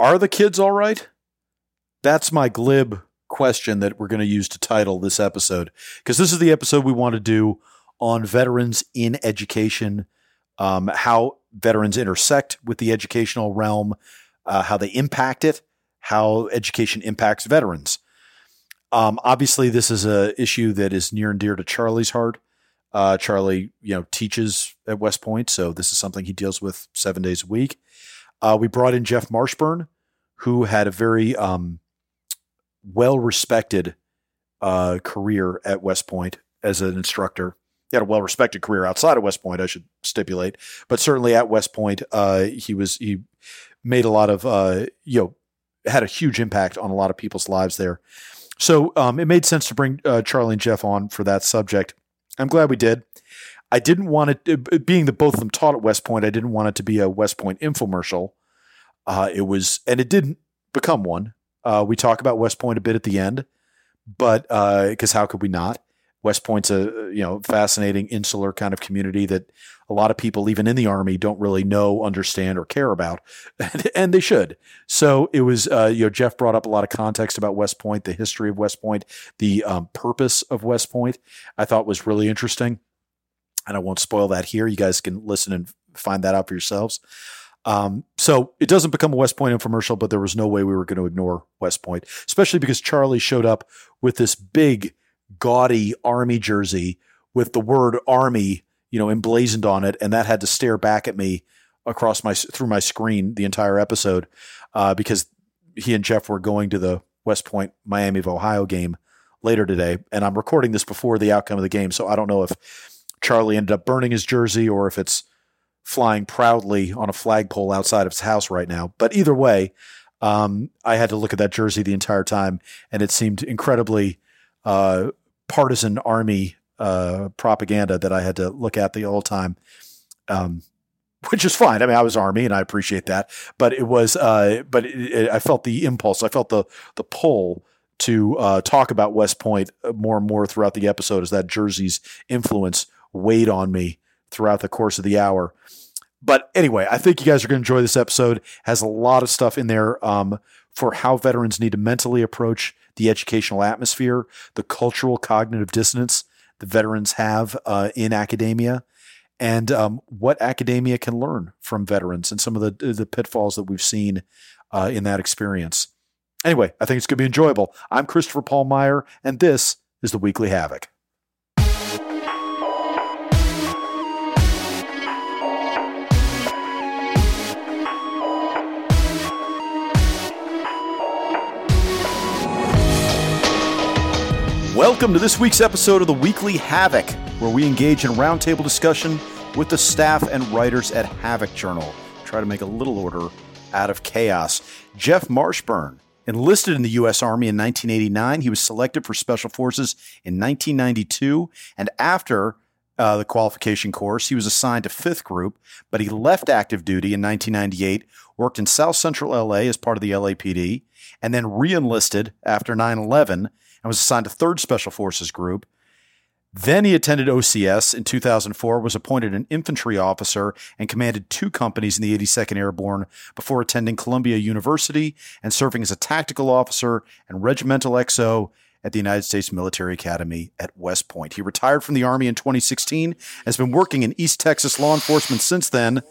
Are the kids all right? That's my glib question that we're going to use to title this episode because this is the episode we want to do on veterans in education, um, how veterans intersect with the educational realm, uh, how they impact it, how education impacts veterans. Um, obviously, this is a issue that is near and dear to Charlie's heart. Uh, Charlie, you know, teaches at West Point, so this is something he deals with seven days a week. Uh, we brought in Jeff Marshburn, who had a very um, well respected uh, career at West Point as an instructor. He had a well respected career outside of West Point, I should stipulate, but certainly at West Point, uh, he was he made a lot of uh, you know had a huge impact on a lot of people's lives there. So um, it made sense to bring uh, Charlie and Jeff on for that subject. I'm glad we did. I didn't want it, uh, being that both of them taught at West Point, I didn't want it to be a West Point infomercial. Uh, it was, and it didn't become one. Uh, we talk about West Point a bit at the end, but because uh, how could we not? West Point's a you know fascinating insular kind of community that a lot of people, even in the army, don't really know, understand, or care about, and they should. So it was uh, you know Jeff brought up a lot of context about West Point, the history of West Point, the um, purpose of West Point. I thought was really interesting, and I won't spoil that here. You guys can listen and find that out for yourselves. Um, so it doesn't become a West Point infomercial, but there was no way we were going to ignore West Point, especially because Charlie showed up with this big gaudy army jersey with the word army, you know, emblazoned on it, and that had to stare back at me across my through my screen the entire episode uh, because he and Jeff were going to the West Point Miami of Ohio game later today, and I'm recording this before the outcome of the game, so I don't know if Charlie ended up burning his jersey or if it's flying proudly on a flagpole outside of his house right now. But either way, um, I had to look at that jersey the entire time, and it seemed incredibly uh, partisan army uh, propaganda that I had to look at the whole time. Um, which is fine. I mean, I was army, and I appreciate that. But it was, uh, but it, it, I felt the impulse. I felt the the pull to uh, talk about West Point more and more throughout the episode as that jersey's influence weighed on me throughout the course of the hour. But anyway, I think you guys are going to enjoy this episode. Has a lot of stuff in there um, for how veterans need to mentally approach the educational atmosphere, the cultural cognitive dissonance the veterans have uh, in academia, and um, what academia can learn from veterans and some of the the pitfalls that we've seen uh, in that experience. Anyway, I think it's going to be enjoyable. I'm Christopher Paul Meyer, and this is the Weekly Havoc. Welcome to this week's episode of the Weekly Havoc, where we engage in roundtable discussion with the staff and writers at Havoc Journal. Try to make a little order out of chaos. Jeff Marshburn enlisted in the U.S. Army in 1989. He was selected for Special Forces in 1992, and after uh, the qualification course, he was assigned to Fifth Group, but he left active duty in 1998, worked in South Central LA as part of the LAPD, and then re-enlisted after 9 11 and was assigned to 3rd Special Forces Group. Then he attended OCS in 2004, was appointed an infantry officer, and commanded two companies in the 82nd Airborne before attending Columbia University and serving as a tactical officer and regimental XO at the United States Military Academy at West Point. He retired from the Army in 2016, has been working in East Texas law enforcement since then,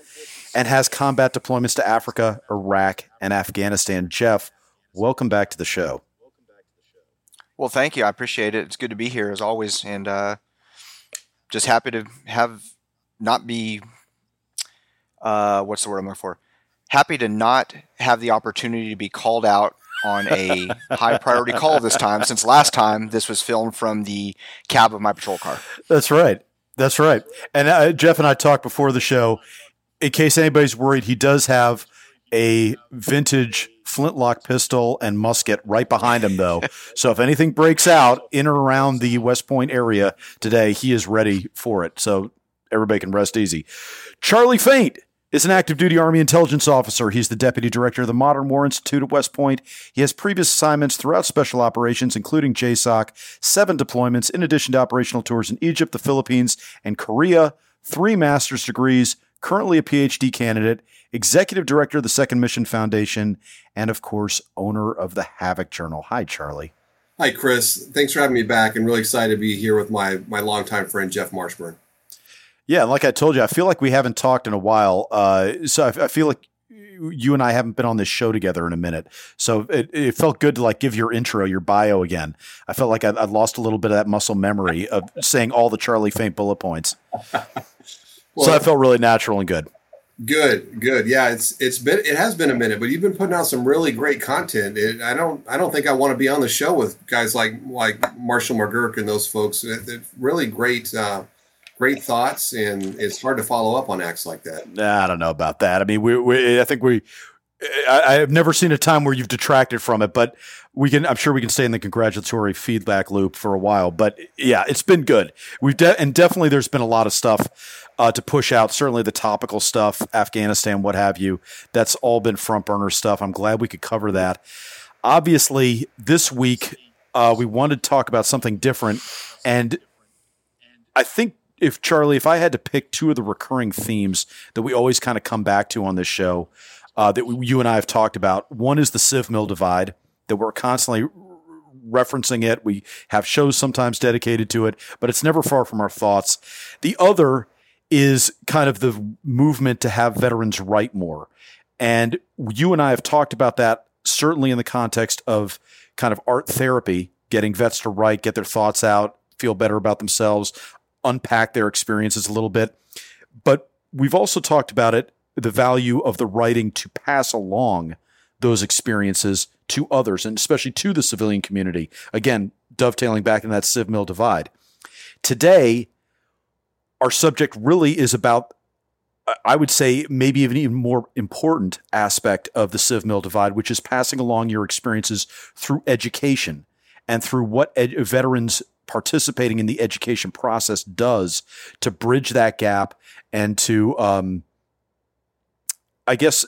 and has combat deployments to Africa, Iraq, and Afghanistan. Jeff, welcome back to the show. Well, thank you. I appreciate it. It's good to be here as always, and uh, just happy to have not be uh, what's the word I'm looking for? Happy to not have the opportunity to be called out on a high priority call this time, since last time this was filmed from the cab of my patrol car. That's right. That's right. And uh, Jeff and I talked before the show. In case anybody's worried, he does have a vintage flintlock pistol and musket right behind him, though. so if anything breaks out in or around the West Point area today, he is ready for it. So everybody can rest easy. Charlie Faint is an active duty Army intelligence officer. He's the deputy director of the Modern War Institute at West Point. He has previous assignments throughout special operations, including JSOC, seven deployments, in addition to operational tours in Egypt, the Philippines, and Korea, three master's degrees, currently a PhD candidate, executive director of the Second Mission Foundation, and of course, owner of the Havoc Journal. Hi, Charlie. Hi, Chris. Thanks for having me back, and really excited to be here with my my longtime friend Jeff Marshburn. Yeah, like I told you, I feel like we haven't talked in a while. Uh, so I, I, feel like you and I haven't been on this show together in a minute. So it, it felt good to like give your intro, your bio again. I felt like I, I lost a little bit of that muscle memory of saying all the Charlie Faint bullet points. well, so that felt really natural and good. Good, good. Yeah, it's it's been it has been a minute, but you've been putting out some really great content. It, I don't I don't think I want to be on the show with guys like like Marshall McGurk and those folks. It, really great. Uh, great thoughts, and it's hard to follow up on acts like that. Nah, I don't know about that. I mean, we, we I think we. I, have never seen a time where you've detracted from it, but we can. I'm sure we can stay in the congratulatory feedback loop for a while. But yeah, it's been good. We've de- and definitely there's been a lot of stuff uh, to push out. Certainly the topical stuff, Afghanistan, what have you. That's all been front burner stuff. I'm glad we could cover that. Obviously, this week uh, we wanted to talk about something different, and I think if Charlie, if I had to pick two of the recurring themes that we always kind of come back to on this show, uh, that you and I have talked about, one is the Civ Mil divide that we're constantly referencing it. We have shows sometimes dedicated to it, but it's never far from our thoughts. The other is kind of the movement to have veterans write more. And you and I have talked about that certainly in the context of kind of art therapy, getting vets to write, get their thoughts out, feel better about themselves, unpack their experiences a little bit. But we've also talked about it the value of the writing to pass along those experiences to others and especially to the civilian community. Again, dovetailing back in that civ mil divide. Today, our subject really is about I would say maybe even even more important aspect of the civ mil divide, which is passing along your experiences through education and through what ed- veterans participating in the education process does to bridge that gap and to, um, I guess,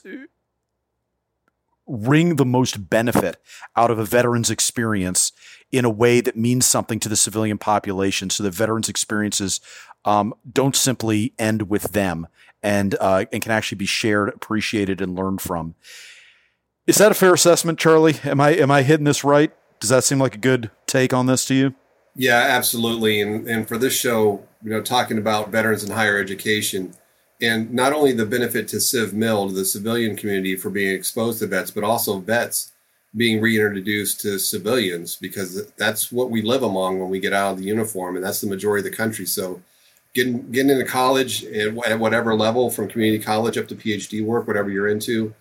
wring the most benefit out of a veteran's experience in a way that means something to the civilian population so that veterans' experiences um, don't simply end with them and, uh, and can actually be shared, appreciated, and learned from. Is that a fair assessment, Charlie? Am I am I hitting this right? Does that seem like a good take on this to you? Yeah, absolutely. And and for this show, you know, talking about veterans in higher education, and not only the benefit to Civ Mil, to the civilian community for being exposed to vets, but also vets being reintroduced to civilians because that's what we live among when we get out of the uniform, and that's the majority of the country. So, getting getting into college at whatever level, from community college up to PhD work, whatever you're into,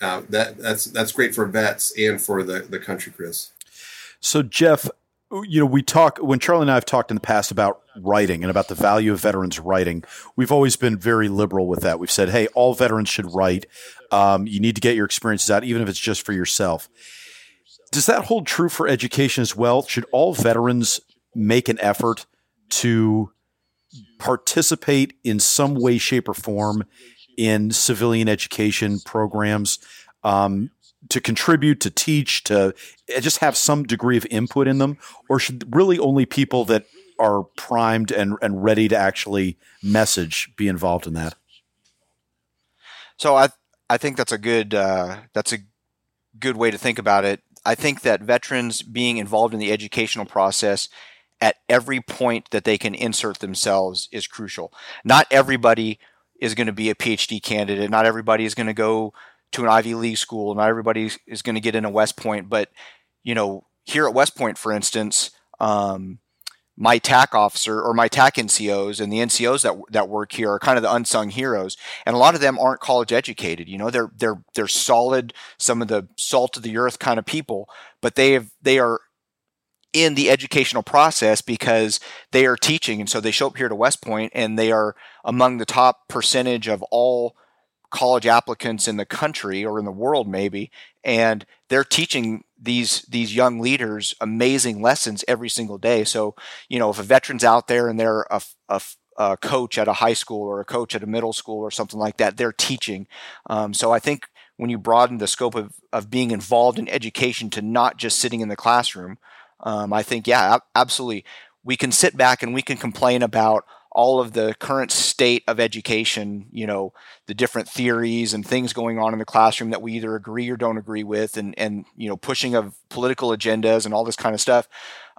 uh, that that's that's great for vets and for the the country, Chris. So, Jeff, you know, we talk when Charlie and I have talked in the past about writing and about the value of veterans writing. We've always been very liberal with that. We've said, hey, all veterans should write. Um, you need to get your experiences out, even if it's just for yourself. Does that hold true for education as well? Should all veterans make an effort to participate in some way, shape, or form in civilian education programs? Um, to contribute, to teach, to just have some degree of input in them, or should really only people that are primed and, and ready to actually message be involved in that? So I I think that's a good uh, that's a good way to think about it. I think that veterans being involved in the educational process at every point that they can insert themselves is crucial. Not everybody is going to be a PhD candidate. Not everybody is going to go to an Ivy League school. Not everybody is going to get into West Point, but you know, here at West Point, for instance, um, my TAC officer or my TAC NCOs and the NCOs that that work here are kind of the unsung heroes, and a lot of them aren't college educated. You know, they're they're they're solid, some of the salt of the earth kind of people, but they have they are in the educational process because they are teaching, and so they show up here to West Point, and they are among the top percentage of all college applicants in the country or in the world maybe and they're teaching these these young leaders amazing lessons every single day. So you know if a veteran's out there and they're a, a, a coach at a high school or a coach at a middle school or something like that they're teaching. Um, so i think when you broaden the scope of, of being involved in education to not just sitting in the classroom um, i think yeah absolutely we can sit back and we can complain about all of the current state of education, you know, the different theories and things going on in the classroom that we either agree or don't agree with, and and you know, pushing of political agendas and all this kind of stuff.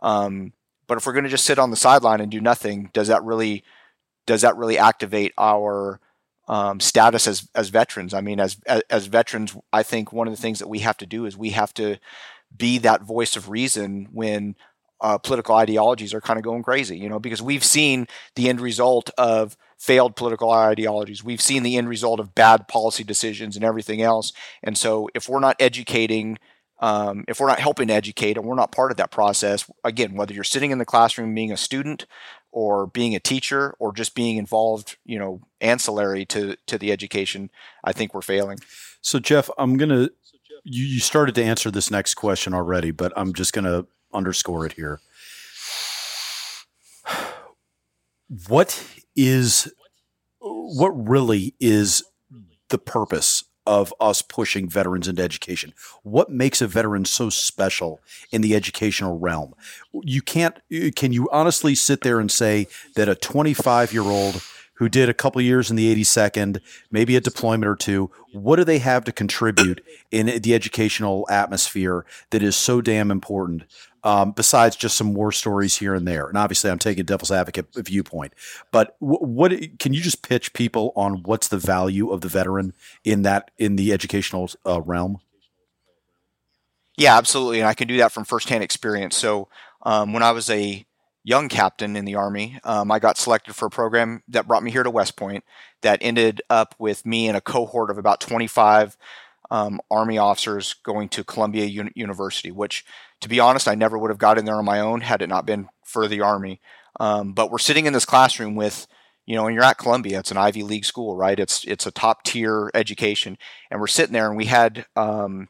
Um, but if we're going to just sit on the sideline and do nothing, does that really does that really activate our um, status as as veterans? I mean, as, as as veterans, I think one of the things that we have to do is we have to be that voice of reason when uh, political ideologies are kind of going crazy, you know, because we've seen the end result of failed political ideologies. We've seen the end result of bad policy decisions and everything else. And so, if we're not educating, um, if we're not helping educate and we're not part of that process, again, whether you're sitting in the classroom being a student or being a teacher or just being involved, you know, ancillary to to the education, I think we're failing. So, Jeff, I'm gonna. You, you started to answer this next question already, but I'm just gonna underscore it here. What is what really is the purpose of us pushing veterans into education? What makes a veteran so special in the educational realm? You can't can you honestly sit there and say that a 25-year-old who did a couple years in the 82nd, maybe a deployment or two, what do they have to contribute in the educational atmosphere that is so damn important? Um, besides just some war stories here and there, and obviously I'm taking devil's advocate viewpoint, but w- what can you just pitch people on what's the value of the veteran in that in the educational uh, realm? Yeah, absolutely, and I can do that from firsthand experience. So um, when I was a young captain in the Army, um, I got selected for a program that brought me here to West Point that ended up with me and a cohort of about 25 um, Army officers going to Columbia Uni- University, which, to be honest, I never would have gotten there on my own had it not been for the Army. Um, but we're sitting in this classroom with, you know, and you're at Columbia, it's an Ivy League school, right? It's it's a top tier education, and we're sitting there, and we had um,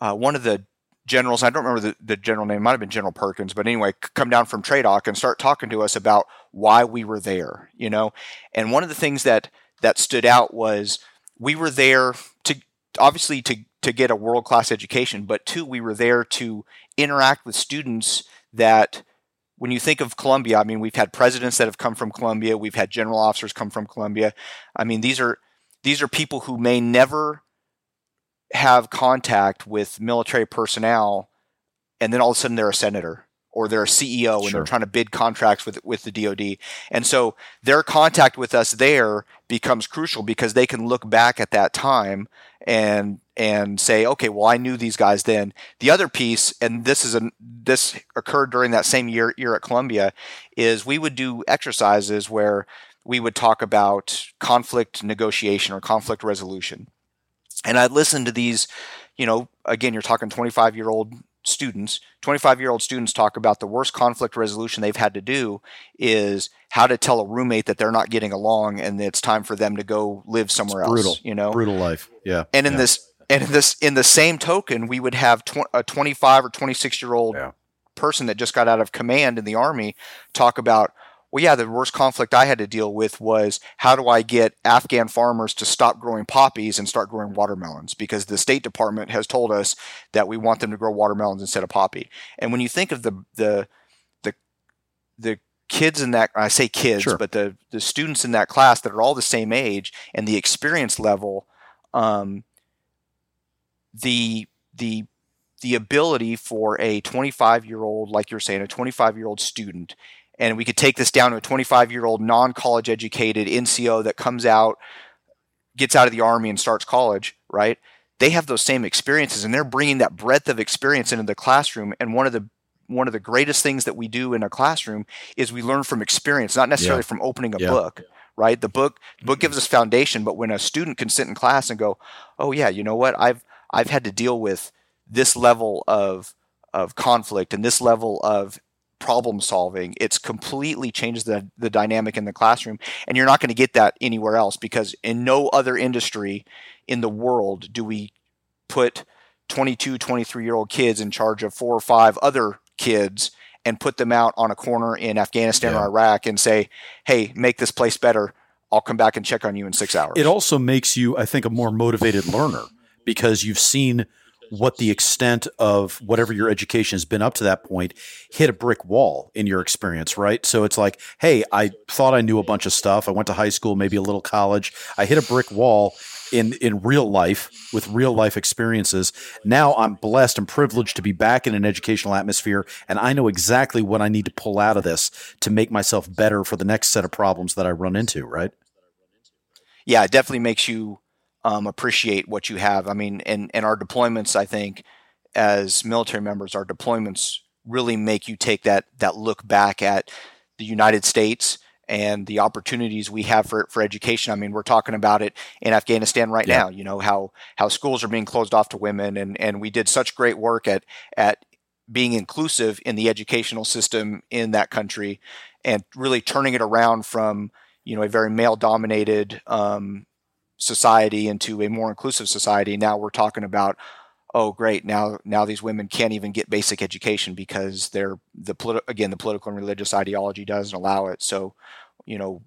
uh, one of the generals. I don't remember the, the general name; it might have been General Perkins, but anyway, come down from TRADOC and start talking to us about why we were there. You know, and one of the things that that stood out was we were there to obviously to to get a world class education, but two, we were there to interact with students that when you think of Columbia, I mean, we've had presidents that have come from Columbia, we've had general officers come from Columbia. I mean, these are these are people who may never have contact with military personnel, and then all of a sudden they're a senator or they're a CEO and they're trying to bid contracts with with the DoD. And so their contact with us there becomes crucial because they can look back at that time and and say, okay, well, I knew these guys then. The other piece, and this is a this occurred during that same year year at Columbia, is we would do exercises where we would talk about conflict negotiation or conflict resolution. And I'd listen to these, you know, again, you're talking 25 year old students, 25 year old students talk about the worst conflict resolution they've had to do is how to tell a roommate that they're not getting along and it's time for them to go live somewhere it's brutal, else, you know? Brutal life. Yeah. And in yeah. this, and in this, in the same token, we would have tw- a 25 or 26 year old yeah. person that just got out of command in the army talk about, well, yeah, the worst conflict I had to deal with was how do I get Afghan farmers to stop growing poppies and start growing watermelons? Because the State Department has told us that we want them to grow watermelons instead of poppy. And when you think of the the the the kids in that I say kids, sure. but the the students in that class that are all the same age and the experience level, um, the the the ability for a 25 year old, like you're saying, a 25 year old student and we could take this down to a 25 year old non college educated NCO that comes out, gets out of the army and starts college, right? They have those same experiences and they're bringing that breadth of experience into the classroom. And one of the one of the greatest things that we do in a classroom is we learn from experience, not necessarily yeah. from opening a yeah. book, right? The book the book mm-hmm. gives us foundation, but when a student can sit in class and go, "Oh yeah, you know what? I've I've had to deal with this level of of conflict and this level of problem solving. It's completely changes the, the dynamic in the classroom. And you're not going to get that anywhere else because in no other industry in the world do we put 22, 23 year old kids in charge of four or five other kids and put them out on a corner in Afghanistan yeah. or Iraq and say, hey, make this place better. I'll come back and check on you in six hours. It also makes you, I think, a more motivated learner because you've seen what the extent of whatever your education has been up to that point hit a brick wall in your experience, right? So it's like, hey, I thought I knew a bunch of stuff. I went to high school, maybe a little college. I hit a brick wall in in real life with real life experiences. Now I'm blessed and privileged to be back in an educational atmosphere and I know exactly what I need to pull out of this to make myself better for the next set of problems that I run into, right? Yeah, it definitely makes you um, appreciate what you have. I mean, and and our deployments, I think, as military members, our deployments really make you take that that look back at the United States and the opportunities we have for, for education. I mean, we're talking about it in Afghanistan right yeah. now, you know, how, how schools are being closed off to women. And, and we did such great work at, at being inclusive in the educational system in that country and really turning it around from, you know, a very male dominated, um, society into a more inclusive society. Now we're talking about oh great now now these women can't even get basic education because they're the politi- again the political and religious ideology doesn't allow it so you know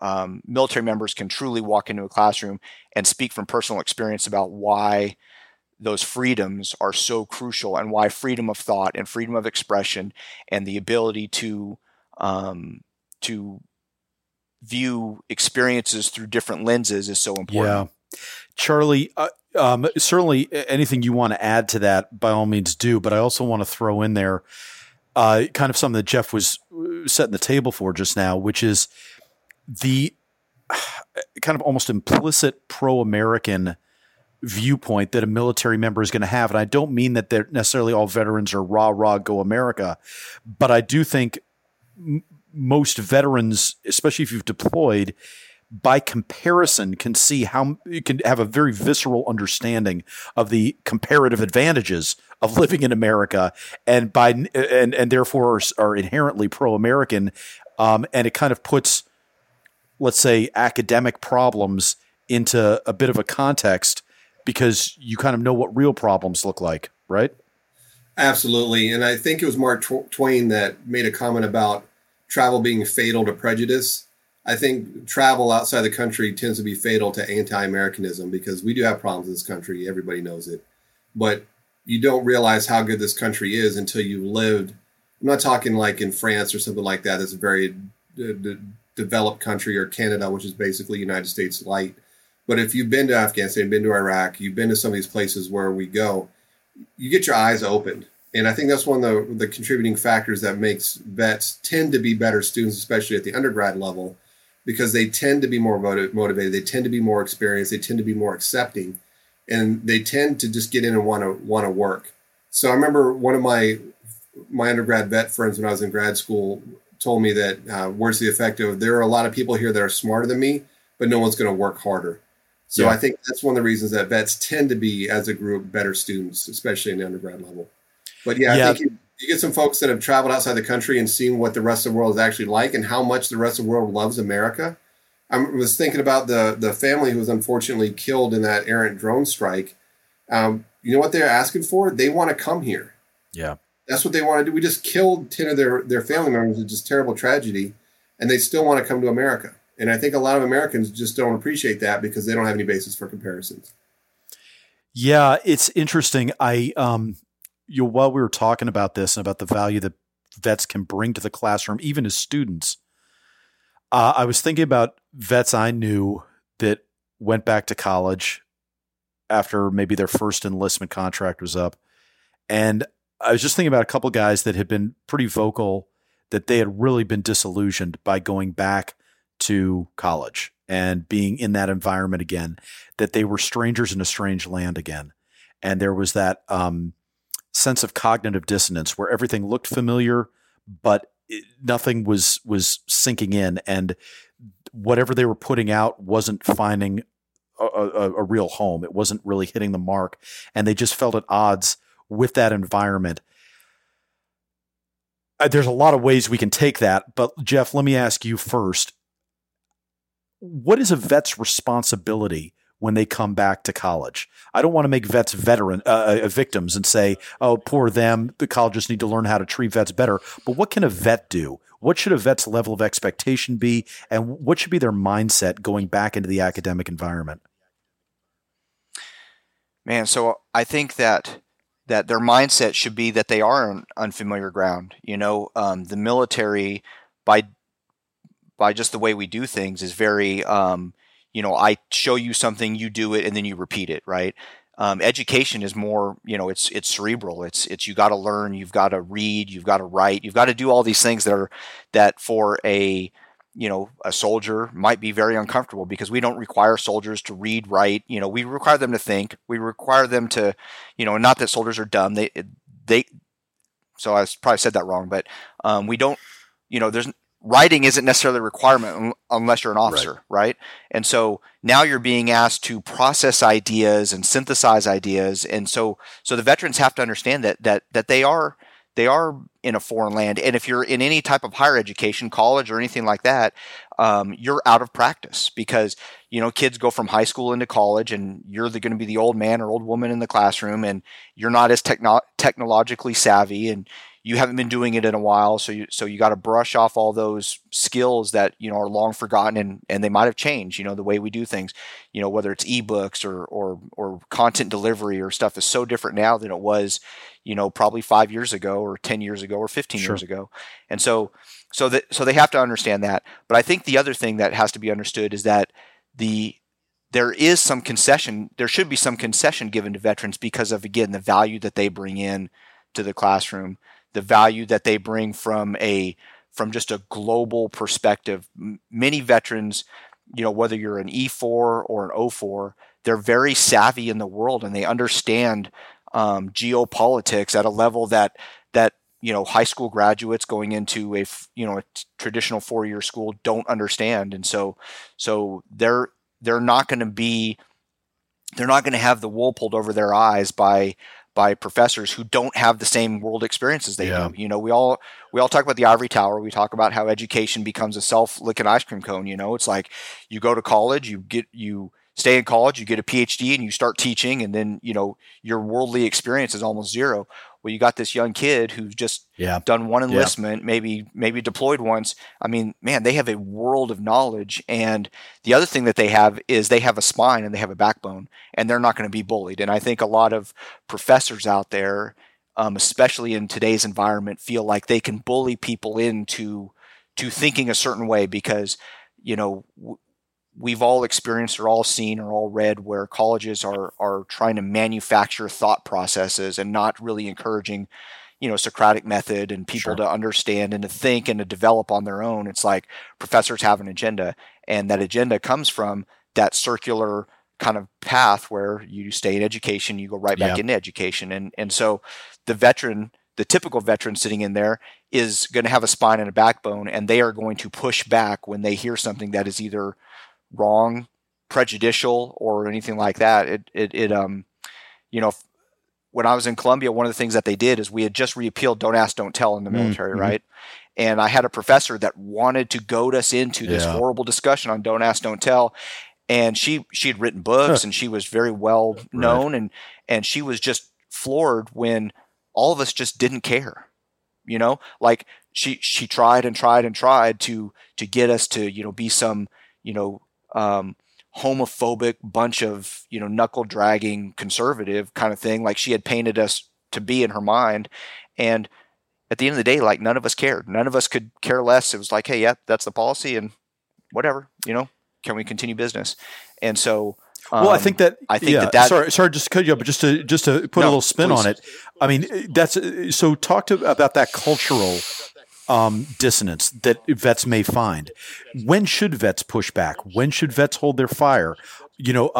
um, military members can truly walk into a classroom and speak from personal experience about why those freedoms are so crucial and why freedom of thought and freedom of expression and the ability to um, to view experiences through different lenses is so important. Yeah. Charlie, uh, um, certainly anything you want to add to that, by all means do. But I also want to throw in there uh, kind of something that Jeff was uh, setting the table for just now, which is the kind of almost implicit pro American viewpoint that a military member is going to have. And I don't mean that they're necessarily all veterans are rah, rah, go America. But I do think most veterans, especially if you've deployed, by comparison can see how you can have a very visceral understanding of the comparative advantages of living in America and by and and therefore are, inherently pro-American. Um, and it kind of puts let's say academic problems into a bit of a context because you kind of know what real problems look like right? Absolutely. And i think it was mark twain that made a comment about travel being fatal to prejudice I think travel outside the country tends to be fatal to anti-Americanism because we do have problems in this country. Everybody knows it, but you don't realize how good this country is until you lived. I'm not talking like in France or something like that. That's a very d- d- developed country, or Canada, which is basically United States light. But if you've been to Afghanistan, been to Iraq, you've been to some of these places where we go, you get your eyes opened. And I think that's one of the, the contributing factors that makes vets tend to be better students, especially at the undergrad level, because they tend to be more motivated. They tend to be more experienced. They tend to be more accepting, and they tend to just get in and want to want to work. So I remember one of my my undergrad vet friends when I was in grad school told me that uh, where's the effect of there are a lot of people here that are smarter than me, but no one's going to work harder. So yeah. I think that's one of the reasons that vets tend to be, as a group, better students, especially in the undergrad level. But yeah, yeah. I think you get some folks that have traveled outside the country and seen what the rest of the world is actually like and how much the rest of the world loves America. I was thinking about the the family who was unfortunately killed in that errant drone strike. Um, you know what they're asking for? They want to come here. Yeah, that's what they want to do. We just killed ten of their their family members. It's just terrible tragedy, and they still want to come to America. And I think a lot of Americans just don't appreciate that because they don't have any basis for comparisons. Yeah, it's interesting. I um you while we were talking about this and about the value that vets can bring to the classroom, even as students, uh, I was thinking about vets I knew that went back to college after maybe their first enlistment contract was up. And I was just thinking about a couple guys that had been pretty vocal that they had really been disillusioned by going back to college and being in that environment again, that they were strangers in a strange land again. And there was that um, sense of cognitive dissonance where everything looked familiar, but it, nothing was was sinking in, and whatever they were putting out wasn't finding a, a, a real home. It wasn't really hitting the mark, and they just felt at odds with that environment. Uh, there's a lot of ways we can take that, but Jeff, let me ask you first. What is a vet's responsibility when they come back to college. I don't want to make vets veteran uh, uh, victims and say, "Oh, poor them. The colleges need to learn how to treat vets better." But what can a vet do? What should a vet's level of expectation be, and what should be their mindset going back into the academic environment? Man, so I think that that their mindset should be that they are on unfamiliar ground. You know, um, the military by by just the way we do things is very um, you know I show you something, you do it, and then you repeat it, right? Um, education is more you know it's it's cerebral. It's it's you got to learn, you've got to read, you've got to write, you've got to do all these things that are that for a you know, a soldier might be very uncomfortable because we don't require soldiers to read, write. You know, we require them to think. We require them to, you know, not that soldiers are dumb. They, they. So I probably said that wrong, but um, we don't. You know, there's writing isn't necessarily a requirement unless you're an officer, right. right? And so now you're being asked to process ideas and synthesize ideas, and so so the veterans have to understand that that that they are they are in a foreign land. And if you're in any type of higher education, college or anything like that, um, you're out of practice because you know kids go from high school into college, and you're going to be the old man or old woman in the classroom, and you're not as techno- technologically savvy, and you haven't been doing it in a while, so you so you got to brush off all those skills that you know are long forgotten and and they might have changed. You know the way we do things. You know whether it's ebooks or or or content delivery or stuff is so different now than it was. You know probably five years ago or ten years ago or fifteen sure. years ago, and so so that so they have to understand that. But I think the other thing that has to be understood is that the there is some concession. There should be some concession given to veterans because of again the value that they bring in to the classroom the value that they bring from a from just a global perspective. Many veterans, you know, whether you're an E4 or an O4, they're very savvy in the world and they understand um, geopolitics at a level that that you know high school graduates going into a you know a t- traditional four year school don't understand, and so so they're they're not going to be they're not going to have the wool pulled over their eyes by by professors who don't have the same world experiences they yeah. do. You know, we all we all talk about the ivory tower. We talk about how education becomes a self licking ice cream cone. You know, it's like you go to college, you get you stay in college, you get a PhD, and you start teaching, and then you know your worldly experience is almost zero well, you got this young kid who's just yeah. done one enlistment, yeah. maybe maybe deployed once. I mean, man, they have a world of knowledge. And the other thing that they have is they have a spine and they have a backbone, and they're not going to be bullied. And I think a lot of professors out there, um, especially in today's environment, feel like they can bully people into to thinking a certain way because you know we've all experienced or all seen or all read where colleges are are trying to manufacture thought processes and not really encouraging you know socratic method and people sure. to understand and to think and to develop on their own. It's like professors have an agenda and that agenda comes from that circular kind of path where you stay in education you go right back into education. And and so the veteran the typical veteran sitting in there is going to have a spine and a backbone and they are going to push back when they hear something that is either wrong, prejudicial, or anything like that. It it, it um, you know, when I was in Columbia, one of the things that they did is we had just repealed "Don't Ask, Don't Tell" in the mm-hmm. military, mm-hmm. right? And I had a professor that wanted to goad us into this yeah. horrible discussion on "Don't Ask, Don't Tell." And she she had written books and she was very well known right. and and she was just floored when all of us just didn't care you know like she she tried and tried and tried to to get us to you know be some you know um, homophobic bunch of you know knuckle dragging conservative kind of thing like she had painted us to be in her mind and at the end of the day like none of us cared none of us could care less it was like hey yeah that's the policy and whatever you know can we continue business and so um, well, I think that I think yeah, that, that sorry, sorry, just to cut you up, but just to just to put no, a little spin please. on it. I mean, that's so. Talk to about that cultural um, dissonance that vets may find. When should vets push back? When should vets hold their fire? You know,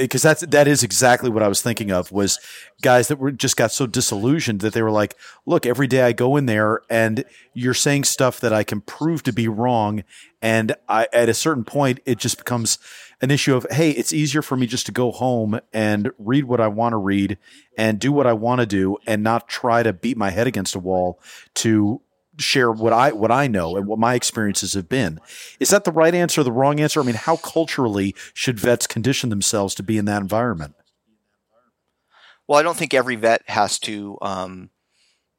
because uh, that's that is exactly what I was thinking of was guys that were just got so disillusioned that they were like, "Look, every day I go in there and you're saying stuff that I can prove to be wrong, and I, at a certain point, it just becomes." an issue of hey it's easier for me just to go home and read what i want to read and do what i want to do and not try to beat my head against a wall to share what I what I know and what my experiences have been. Is that the right answer or the wrong answer? I mean, how culturally should vets condition themselves to be in that environment? Well, I don't think every vet has to um,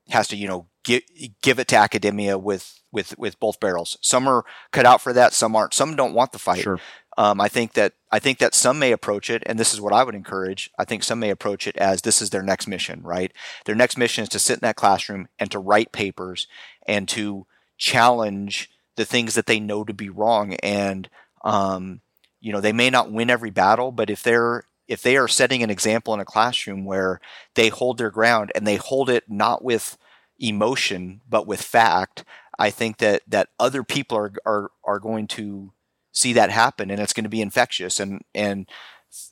has to you know give give it to academia with with with both barrels. Some are cut out for that. Some aren't. Some don't want the fight. Sure. Um, I think that I think that some may approach it, and this is what I would encourage. I think some may approach it as this is their next mission, right? Their next mission is to sit in that classroom and to write papers and to challenge the things that they know to be wrong. And um, you know, they may not win every battle, but if they're if they are setting an example in a classroom where they hold their ground and they hold it not with emotion but with fact, I think that that other people are are are going to see that happen, and it's going to be infectious. And and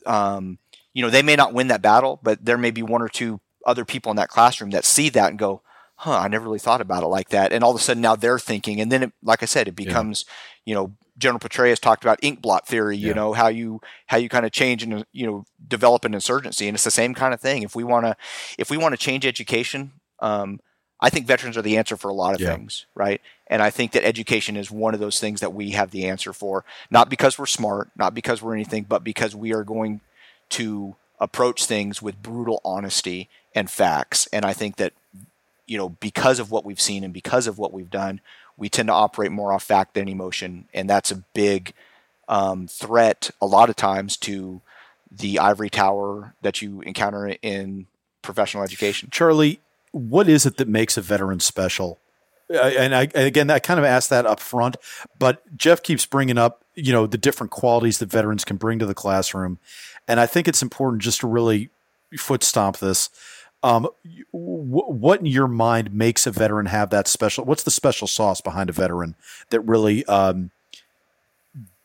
um, you know they may not win that battle, but there may be one or two other people in that classroom that see that and go, "Huh, I never really thought about it like that." And all of a sudden now they're thinking, and then it, like I said, it becomes yeah. you know General Petraeus talked about ink blot theory, you yeah. know, how you how you kind of change and you know develop an insurgency, and it's the same kind of thing. If we want to if we want to change education, um, I think veterans are the answer for a lot of yeah. things, right? And I think that education is one of those things that we have the answer for, not because we're smart, not because we're anything, but because we are going to approach things with brutal honesty and facts. And I think that, you know, because of what we've seen and because of what we've done, we tend to operate more off fact than emotion. And that's a big um, threat a lot of times to the ivory tower that you encounter in professional education. Charlie, what is it that makes a veteran special? and I again, I kind of asked that up front, but Jeff keeps bringing up, you know, the different qualities that veterans can bring to the classroom, and I think it's important just to really foot stomp this. Um, what in your mind makes a veteran have that special? What's the special sauce behind a veteran that really um,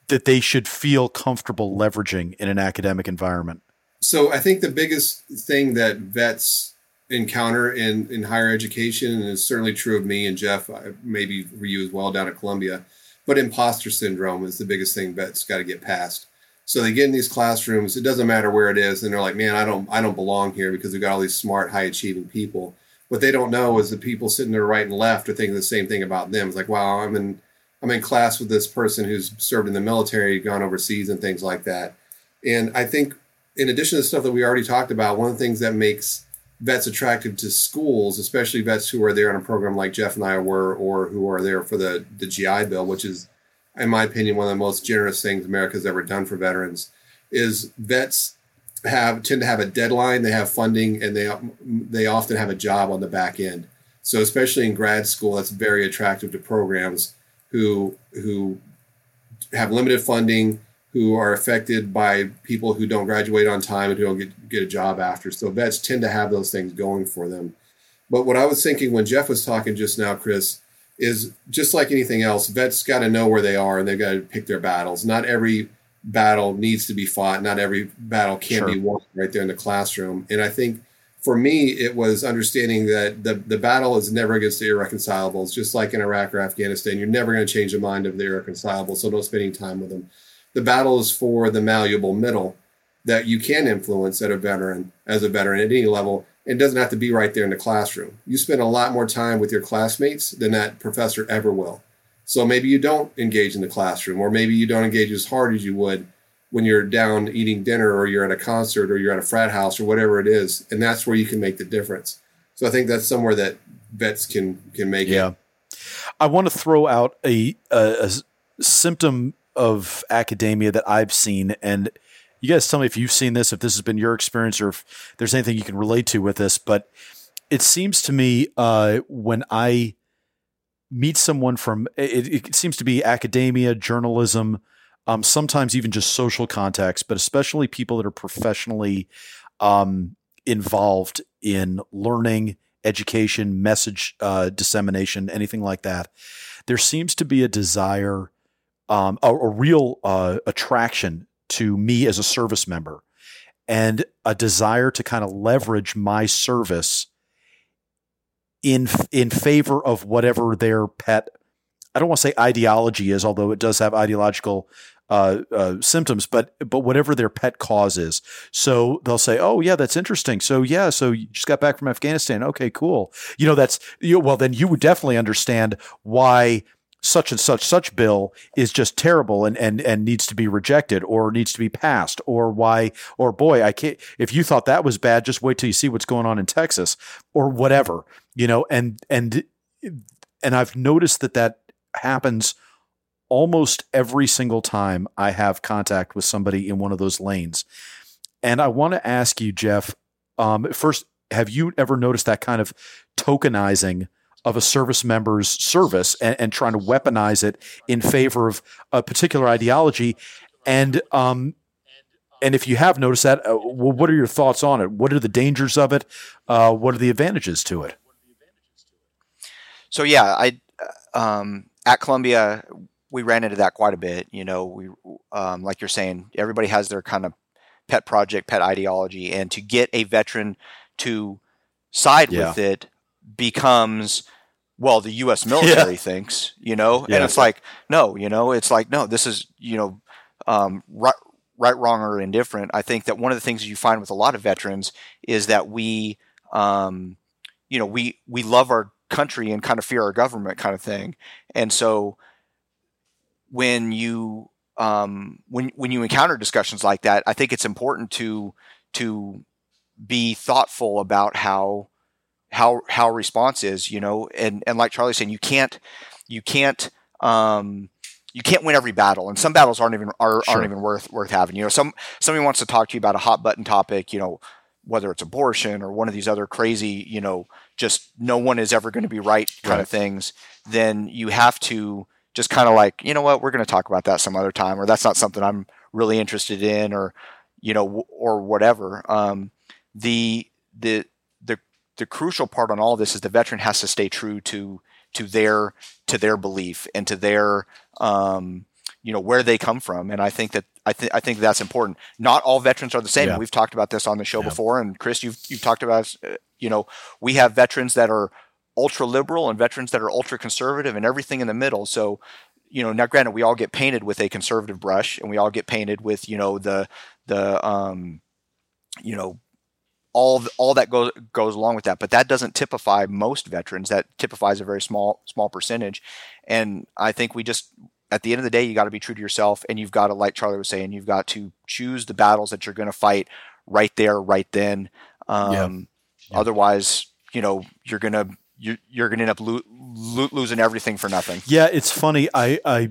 that they should feel comfortable leveraging in an academic environment? So I think the biggest thing that vets encounter in, in higher education, and it's certainly true of me and Jeff, maybe for you as well down at Columbia. But imposter syndrome is the biggest thing that's got to get past. So they get in these classrooms, it doesn't matter where it is, and they're like, "Man, I don't, I don't belong here because we've got all these smart, high achieving people." What they don't know is the people sitting there right and left are thinking the same thing about them. It's like, "Wow, I'm in, I'm in class with this person who's served in the military, gone overseas, and things like that." And I think, in addition to the stuff that we already talked about, one of the things that makes vets attractive to schools, especially vets who are there on a program like Jeff and I were, or who are there for the, the GI Bill, which is, in my opinion, one of the most generous things America's ever done for veterans, is vets have tend to have a deadline, they have funding, and they they often have a job on the back end. So especially in grad school, that's very attractive to programs who who have limited funding who are affected by people who don't graduate on time and who don't get, get a job after. So vets tend to have those things going for them. But what I was thinking when Jeff was talking just now, Chris, is just like anything else, vets got to know where they are and they've got to pick their battles. Not every battle needs to be fought. Not every battle can sure. be won right there in the classroom. And I think for me, it was understanding that the, the battle is never against the irreconcilables, just like in Iraq or Afghanistan. You're never going to change the mind of the irreconcilables, so don't spend any time with them the battle is for the malleable middle that you can influence at a veteran as a veteran at any level. It doesn't have to be right there in the classroom. You spend a lot more time with your classmates than that professor ever will. So maybe you don't engage in the classroom, or maybe you don't engage as hard as you would when you're down eating dinner, or you're at a concert, or you're at a frat house, or whatever it is. And that's where you can make the difference. So I think that's somewhere that vets can can make it. yeah. it. I want to throw out a, a, a symptom of academia that I've seen, and you guys tell me if you've seen this, if this has been your experience, or if there's anything you can relate to with this. But it seems to me uh, when I meet someone from it, it, seems to be academia, journalism, um, sometimes even just social context, but especially people that are professionally um, involved in learning, education, message uh, dissemination, anything like that. There seems to be a desire um, a, a, real uh, attraction to me as a service member and a desire to kind of leverage my service in in favor of whatever their pet I don't want to say ideology is, although it does have ideological uh, uh, symptoms, but but whatever their pet cause is. So they'll say, "Oh yeah, that's interesting." So yeah, so you just got back from Afghanistan. Okay, cool. You know, that's you. Well, then you would definitely understand why such and such such bill is just terrible and and and needs to be rejected or needs to be passed or why or boy I can't if you thought that was bad just wait till you see what's going on in Texas or whatever you know and and and I've noticed that that happens almost every single time I have contact with somebody in one of those lanes. And I want to ask you, Jeff, um, first, have you ever noticed that kind of tokenizing of a service member's service and, and trying to weaponize it in favor of a particular ideology? And um, and if you have noticed that, uh, well, what are your thoughts on it? What are the dangers of it? Uh, what are the advantages to it? So yeah, I um, at Columbia we ran into that quite a bit. You know, we um, like you're saying, everybody has their kind of pet project, pet ideology, and to get a veteran to side yeah. with it becomes well the U.S. military yeah. thinks, you know, yeah. and it's like no, you know, it's like no, this is you know um, right, right, wrong, or indifferent. I think that one of the things you find with a lot of veterans is that we, um, you know, we we love our country and kind of fear our government, kind of thing, and so when you um, when when you encounter discussions like that, I think it's important to to be thoughtful about how how how response is, you know, and and like Charlie's saying, you can't you can't um, you can't win every battle, and some battles aren't even are, sure. aren't even worth worth having. You know, some somebody wants to talk to you about a hot button topic, you know, whether it's abortion or one of these other crazy, you know, just no one is ever going to be right kind right. of things. Then you have to just kind of like, you know what, we're going to talk about that some other time, or that's not something I'm really interested in, or you know, or whatever. Um, the the the crucial part on all of this is the veteran has to stay true to to their to their belief and to their um, you know where they come from, and I think that I think I think that's important. Not all veterans are the same. Yeah. We've talked about this on the show yeah. before, and Chris, you've you've talked about uh, you know we have veterans that are ultra liberal and veterans that are ultra conservative and everything in the middle. So, you know, now granted, we all get painted with a conservative brush and we all get painted with, you know, the, the, um, you know, all all that goes goes along with that, but that doesn't typify most veterans. That typifies a very small small percentage, and I think we just at the end of the day, you got to be true to yourself, and you've got to, like Charlie was saying, you've got to choose the battles that you're going to fight right there, right then. Um, yeah. Yeah. Otherwise, you know, you're gonna you're, you're going to end up lo- lo- losing everything for nothing. Yeah, it's funny. I, I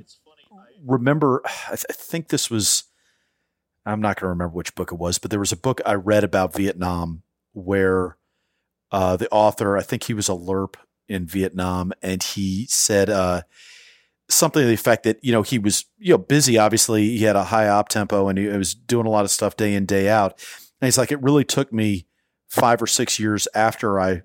remember, I, th- I think this was, I'm not going to remember which book it was, but there was a book I read about Vietnam where uh, the author, I think he was a LRRP in Vietnam, and he said uh, something to the effect that you know he was you know busy. Obviously, he had a high op tempo, and he was doing a lot of stuff day in day out. And he's like, it really took me five or six years after I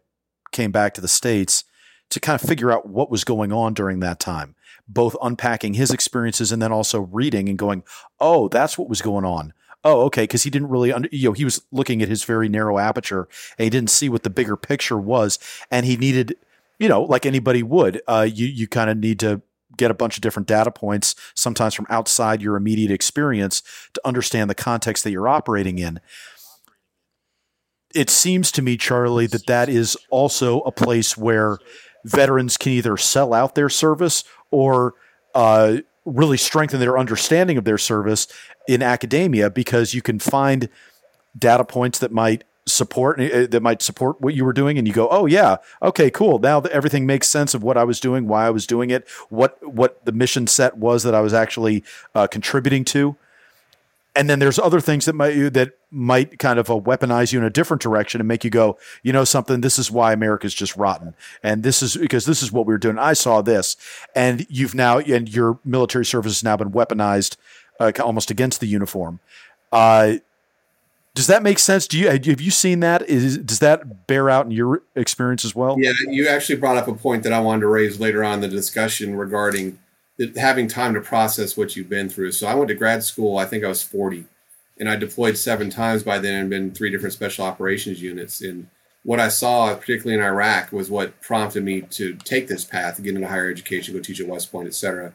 came back to the States to kind of figure out what was going on during that time, both unpacking his experiences and then also reading and going, oh, that's what was going on. Oh, okay, because he didn't really, under, you know, he was looking at his very narrow aperture and he didn't see what the bigger picture was, and he needed, you know, like anybody would, uh, you you kind of need to get a bunch of different data points, sometimes from outside your immediate experience, to understand the context that you're operating in it seems to me, Charlie, that that is also a place where veterans can either sell out their service or uh, really strengthen their understanding of their service in academia because you can find data points that might support uh, that might support what you were doing and you go oh yeah okay cool. Now everything makes sense of what i was doing why i was doing it what what the mission set was that i was actually uh, contributing to and then there's other things that might that might kind of uh, weaponize you in a different direction and make you go, you know, something. This is why America's just rotten, and this is because this is what we were doing. I saw this, and you've now and your military service has now been weaponized uh, almost against the uniform. Uh, does that make sense? Do you have you seen that? Is does that bear out in your experience as well? Yeah, you actually brought up a point that I wanted to raise later on in the discussion regarding having time to process what you've been through. So I went to grad school. I think I was 40, and I deployed seven times by then and been three different special operations units. And what I saw, particularly in Iraq, was what prompted me to take this path, get into higher education, go teach at West Point, et cetera,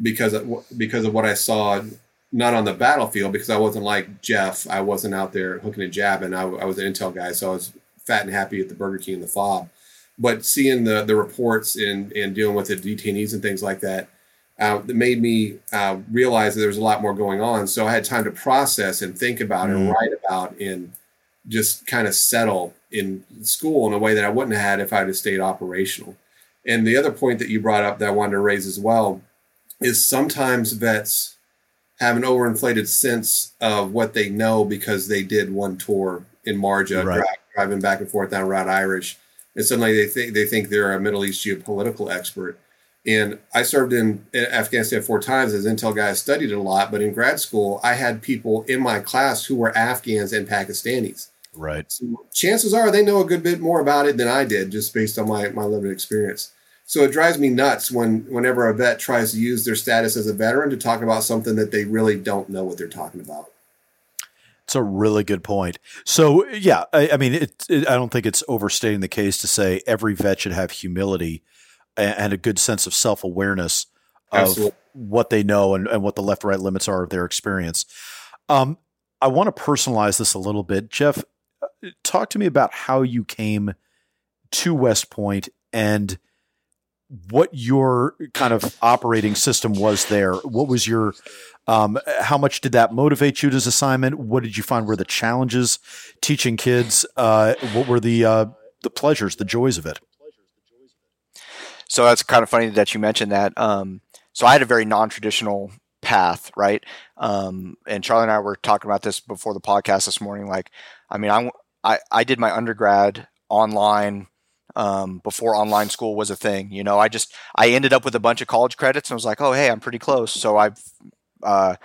because of, because of what I saw not on the battlefield because I wasn't like Jeff. I wasn't out there hooking a jab, and. I, I, was an intel guy, so I was fat and happy at the Burger King and the fob. But seeing the the reports and and dealing with the detainees and things like that, uh, that made me uh, realize that there was a lot more going on. So I had time to process and think about mm. and write about and just kind of settle in school in a way that I wouldn't have had if I had stayed operational. And the other point that you brought up that I wanted to raise as well is sometimes vets have an overinflated sense of what they know because they did one tour in Marja, right. dri- driving back and forth down Route Irish, and suddenly they think they think they're a Middle East geopolitical expert. And I served in Afghanistan four times as intel guy. I studied it a lot, but in grad school, I had people in my class who were Afghans and Pakistanis. Right. So chances are they know a good bit more about it than I did, just based on my my limited experience. So it drives me nuts when whenever a vet tries to use their status as a veteran to talk about something that they really don't know what they're talking about. It's a really good point. So yeah, I, I mean, it, it, I don't think it's overstating the case to say every vet should have humility and, a good sense of self awareness of Absolutely. what they know and, and what the left right limits are of their experience. Um, I want to personalize this a little bit, Jeff. Uh, talk to me about how you came to West Point and what your kind of operating system was there. What was your, um, how much did that motivate you as assignment? What did you find were the challenges teaching kids? Uh, what were the uh, the pleasures, the joys of it? So that's kind of funny that you mentioned that. Um, so I had a very non-traditional path, right? Um, and Charlie and I were talking about this before the podcast this morning. Like, I mean, I, I, I did my undergrad online um, before online school was a thing. You know, I just I ended up with a bunch of college credits and was like, oh hey, I'm pretty close. So I uh,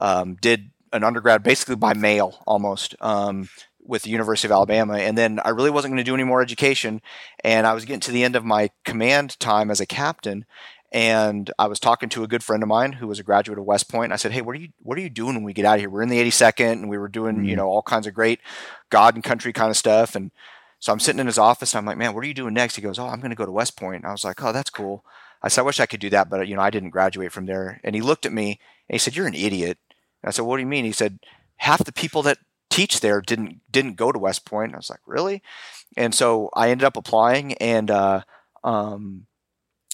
um, did an undergrad basically by mail almost um, with the University of Alabama, and then I really wasn't going to do any more education. And I was getting to the end of my command time as a captain, and I was talking to a good friend of mine who was a graduate of West Point. And I said, "Hey, what are you what are you doing when we get out of here? We're in the 82nd, and we were doing mm-hmm. you know all kinds of great God and country kind of stuff." And so I'm sitting in his office and I'm like, man, what are you doing next? He goes, oh, I'm going to go to West Point. And I was like, oh, that's cool. I said, I wish I could do that, but you know, I didn't graduate from there. And he looked at me and he said, you're an idiot. And I said, what do you mean? He said, half the people that teach there didn't didn't go to West Point. I was like, really? And so I ended up applying, and uh, um,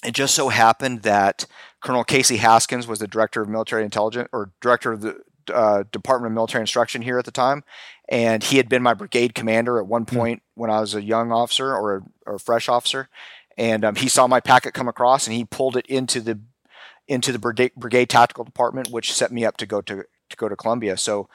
it just so happened that Colonel Casey Haskins was the director of military intelligence or director of the uh, Department of Military Instruction here at the time, and he had been my brigade commander at one hmm. point mm. when I was a young officer or a, or a fresh officer, and um, he saw my packet come across and he pulled it into the into the brigade, brigade tactical department, which set me up to go to to go to Columbia. So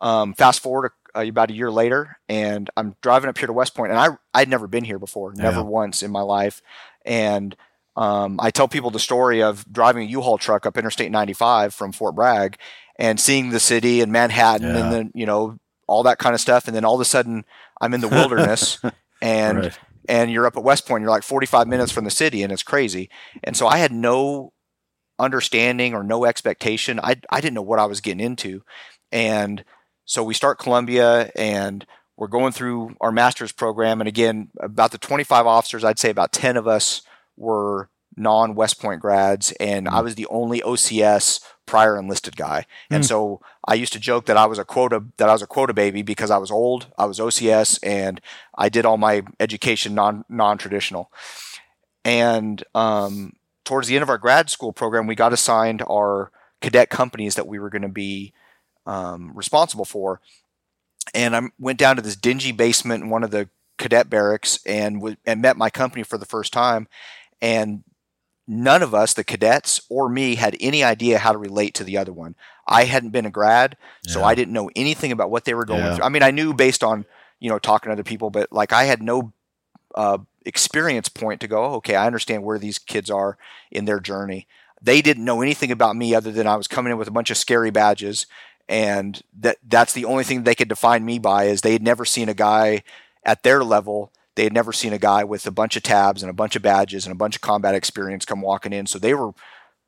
um, fast forward uh, about a year later, and I'm driving up here to West Point, and I I'd never been here before, never yeah. once in my life, and um, I tell people the story of driving a U-Haul truck up Interstate 95 from Fort Bragg and seeing the city and Manhattan yeah. and then you know all that kind of stuff, and then all of a sudden I'm in the wilderness and right. and you're up at West Point, you're like 45 minutes from the city, and it's crazy. And so I had no understanding or no expectation. I I didn't know what I was getting into, and so we start Columbia and we're going through our master's program, and again, about the 25 officers, I'd say about 10 of us were non West Point grads, and I mm. was the only OCS prior enlisted guy. And mm. so I used to joke that I was a quota that I was a quota baby because I was old, I was OCS, and I did all my education non non traditional. And um, towards the end of our grad school program, we got assigned our cadet companies that we were going to be um, responsible for. And I went down to this dingy basement in one of the cadet barracks and w- and met my company for the first time. And none of us, the cadets or me, had any idea how to relate to the other one. I hadn't been a grad, yeah. so I didn't know anything about what they were going yeah. through. I mean, I knew based on you know talking to other people, but like I had no uh, experience point to go. Oh, okay, I understand where these kids are in their journey. They didn't know anything about me other than I was coming in with a bunch of scary badges, and that that's the only thing they could define me by is they had never seen a guy at their level they had never seen a guy with a bunch of tabs and a bunch of badges and a bunch of combat experience come walking in. So they were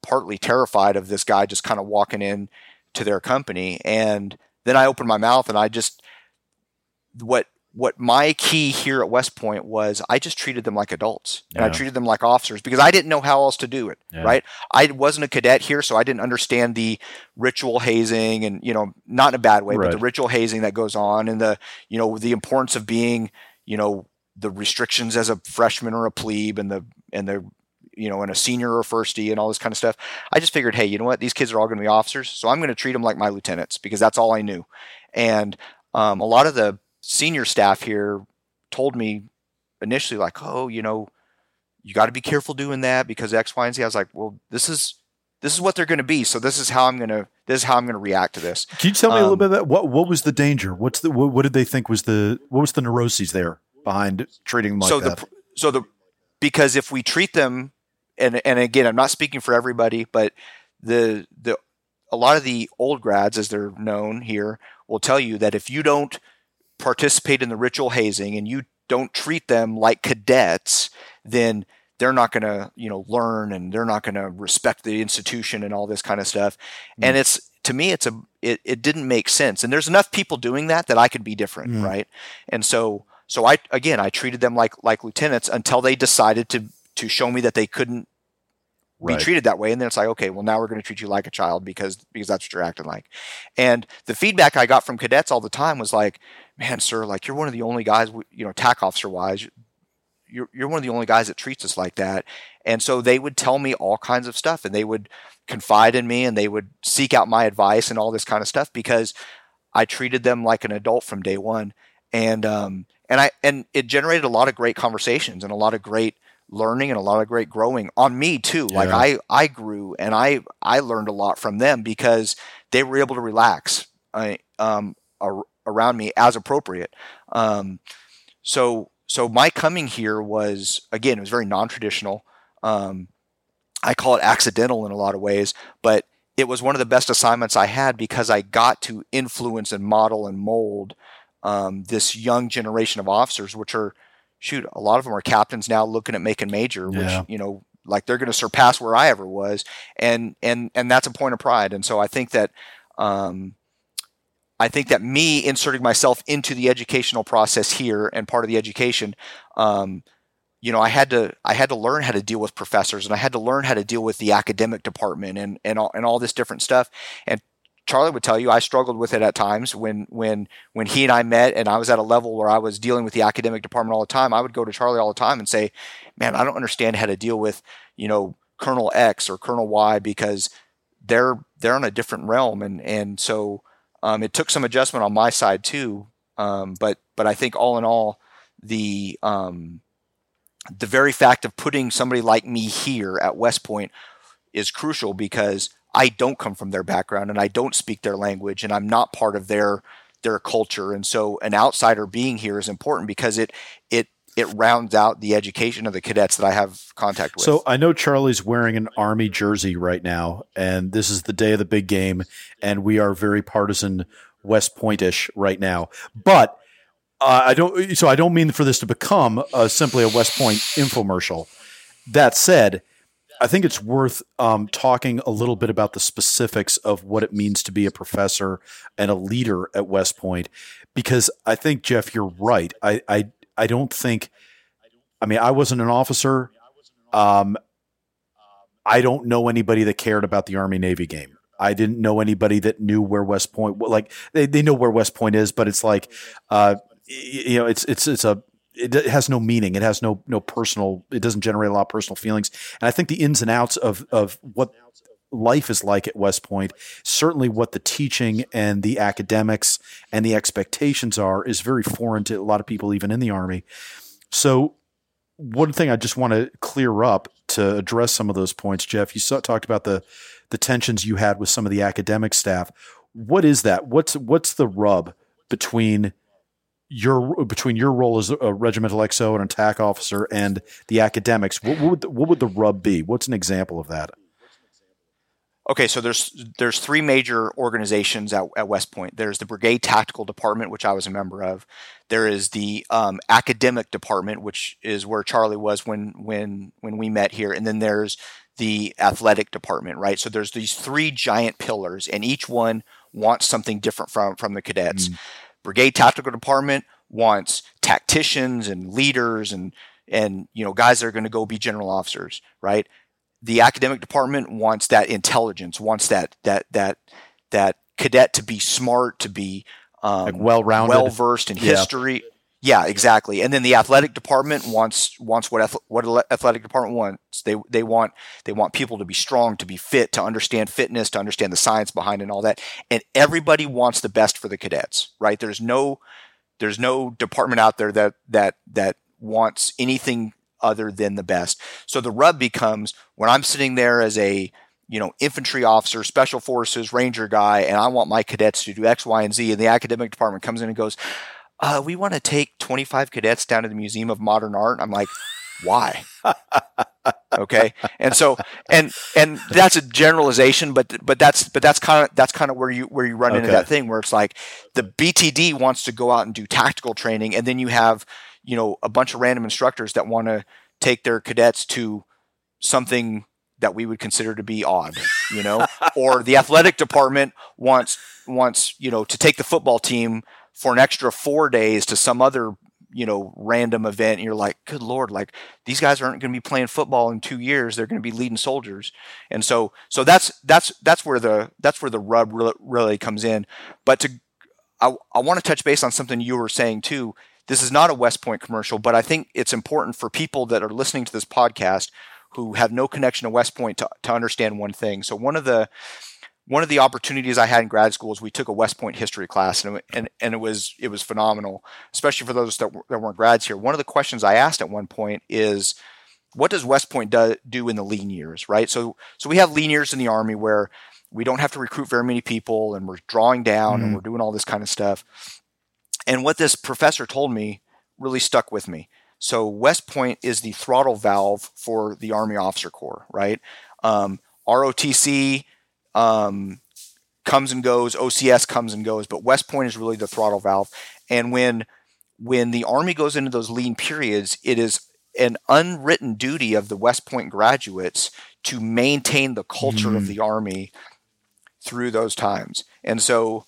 partly terrified of this guy just kind of walking in to their company. And then I opened my mouth and I just what what my key here at West Point was I just treated them like adults and I treated them like officers because I didn't know how else to do it. Yeah. Right. I wasn't a cadet here, so I didn't understand the ritual hazing and, you know, not in a bad way, right. but the ritual hazing that goes on and the, you know, the importance of being, you know, the restrictions as a freshman or a plebe and the and the you know, and a senior or firstie and all this kind of stuff. I just figured, hey, you know what? These kids are all going to be officers, so I'm going to treat them like my lieutenants because that's all I knew. And um, a lot of the senior staff here told me initially, like, oh, you know, you got to be careful doing that because X, Y, and Z. I was like, well, this is this is what they're going to be. So this is how I'm going to this is how I'm going to react to this. Can you tell me um, a little um, bit about what what was the danger? What's the what, what, did they think was the what was the neuroses there behind treating them like so that? The, so the because if we treat them and and again I'm not speaking for everybody, but the the a lot of the old grads as they're known here will tell you that if you don't participate in the ritual hazing and you don't treat them like cadets, then they're not going to you know learn and they're not going to respect the institution and all this kind of stuff mm. and it's to me it's a it, it didn't make sense and there's enough people doing that that i could be different mm. right and so so i again i treated them like like lieutenants until they decided to to show me that they couldn't right. be treated that way and then it's like okay well now we're going to treat you like a child because because that's what you're acting like and the feedback i got from cadets all the time was like man sir like you're one of the only guys you know tac officer wise you're, you're one of the only guys that treats us like that. And so they would tell me all kinds of stuff and they would confide in me and they would seek out my advice and all this kind of stuff because I treated them like an adult from day one. And, um, and I, and it generated a lot of great conversations and a lot of great learning and a lot of great growing on me too. Yeah. Like I, I grew and I, I learned a lot from them because they were able to relax, I, um, around me as appropriate. Um, so so my coming here was again it was very non-traditional um, i call it accidental in a lot of ways but it was one of the best assignments i had because i got to influence and model and mold um, this young generation of officers which are shoot a lot of them are captains now looking at making major which yeah. you know like they're going to surpass where i ever was and and and that's a point of pride and so i think that um, I think that me inserting myself into the educational process here and part of the education, um, you know, I had to I had to learn how to deal with professors and I had to learn how to deal with the academic department and and all, and all this different stuff. And Charlie would tell you I struggled with it at times when when when he and I met and I was at a level where I was dealing with the academic department all the time. I would go to Charlie all the time and say, "Man, I don't understand how to deal with you know Colonel X or Colonel Y because they're they're in a different realm." And and so um, it took some adjustment on my side too, um, but but I think all in all, the um, the very fact of putting somebody like me here at West Point is crucial because I don't come from their background and I don't speak their language and I'm not part of their their culture. And so an outsider being here is important because it it it rounds out the education of the cadets that I have contact with. So I know Charlie's wearing an army jersey right now, and this is the day of the big game, and we are very partisan West Pointish right now. But uh, I don't. So I don't mean for this to become uh, simply a West Point infomercial. That said, I think it's worth um, talking a little bit about the specifics of what it means to be a professor and a leader at West Point, because I think Jeff, you're right. I, I I don't think. I mean, I wasn't an officer. Um, I don't know anybody that cared about the Army Navy game. I didn't know anybody that knew where West Point. Like they, they know where West Point is, but it's like, uh, you know, it's it's it's a it has no meaning. It has no no personal. It doesn't generate a lot of personal feelings. And I think the ins and outs of of what life is like at West Point, certainly what the teaching and the academics and the expectations are, is very foreign to a lot of people, even in the Army. So, one thing I just want to clear up to address some of those points, Jeff, you saw, talked about the the tensions you had with some of the academic staff. What is that? What's what's the rub between your between your role as a regimental XO and an attack officer and the academics? What, what would the, what would the rub be? What's an example of that? Okay, so there's there's three major organizations at, at West Point. There's the Brigade Tactical Department, which I was a member of. There is the um, Academic Department, which is where Charlie was when when when we met here, and then there's the Athletic Department, right? So there's these three giant pillars, and each one wants something different from from the cadets. Mm. Brigade Tactical Department wants tacticians and leaders and and you know guys that are going to go be general officers, right? The academic department wants that intelligence, wants that that that that cadet to be smart, to be um, like well-rounded, well versed in yeah. history. Yeah, exactly. And then the athletic department wants wants what what athletic department wants. They they want they want people to be strong, to be fit, to understand fitness, to understand the science behind it and all that. And everybody wants the best for the cadets, right? There's no there's no department out there that that that wants anything other than the best. So the rub becomes when I'm sitting there as a you know, infantry officer, special forces, ranger guy, and I want my cadets to do X, Y, and Z. And the academic department comes in and goes, uh, we want to take 25 cadets down to the Museum of Modern Art. I'm like, why? okay. And so, and, and that's a generalization, but, but that's, but that's kind of, that's kind of where you, where you run okay. into that thing where it's like the BTD wants to go out and do tactical training. And then you have, you know, a bunch of random instructors that want to take their cadets to something that we would consider to be odd, you know, or the athletic department wants wants you know to take the football team for an extra four days to some other you know random event and you're like good lord like these guys aren't going to be playing football in two years. They're going to be leading soldiers. And so so that's that's that's where the that's where the rub really, really comes in. But to I, I want to touch base on something you were saying too this is not a west point commercial but i think it's important for people that are listening to this podcast who have no connection to west point to, to understand one thing so one of the one of the opportunities I had in grad school is we took a West Point history class, and and, and it was it was phenomenal, especially for those that, that weren't grads here. One of the questions I asked at one point is, what does West Point do, do in the lean years, right? So so we have lean years in the Army where we don't have to recruit very many people, and we're drawing down, mm and we're doing all this kind of stuff. And what this professor told me really stuck with me. So West Point is the throttle valve for the Army Officer Corps, right? Um, ROTC um, comes and goes, OCS comes and goes, but West Point is really the throttle valve. And when when the Army goes into those lean periods, it is an unwritten duty of the West Point graduates to maintain the culture mm. of the Army through those times. And so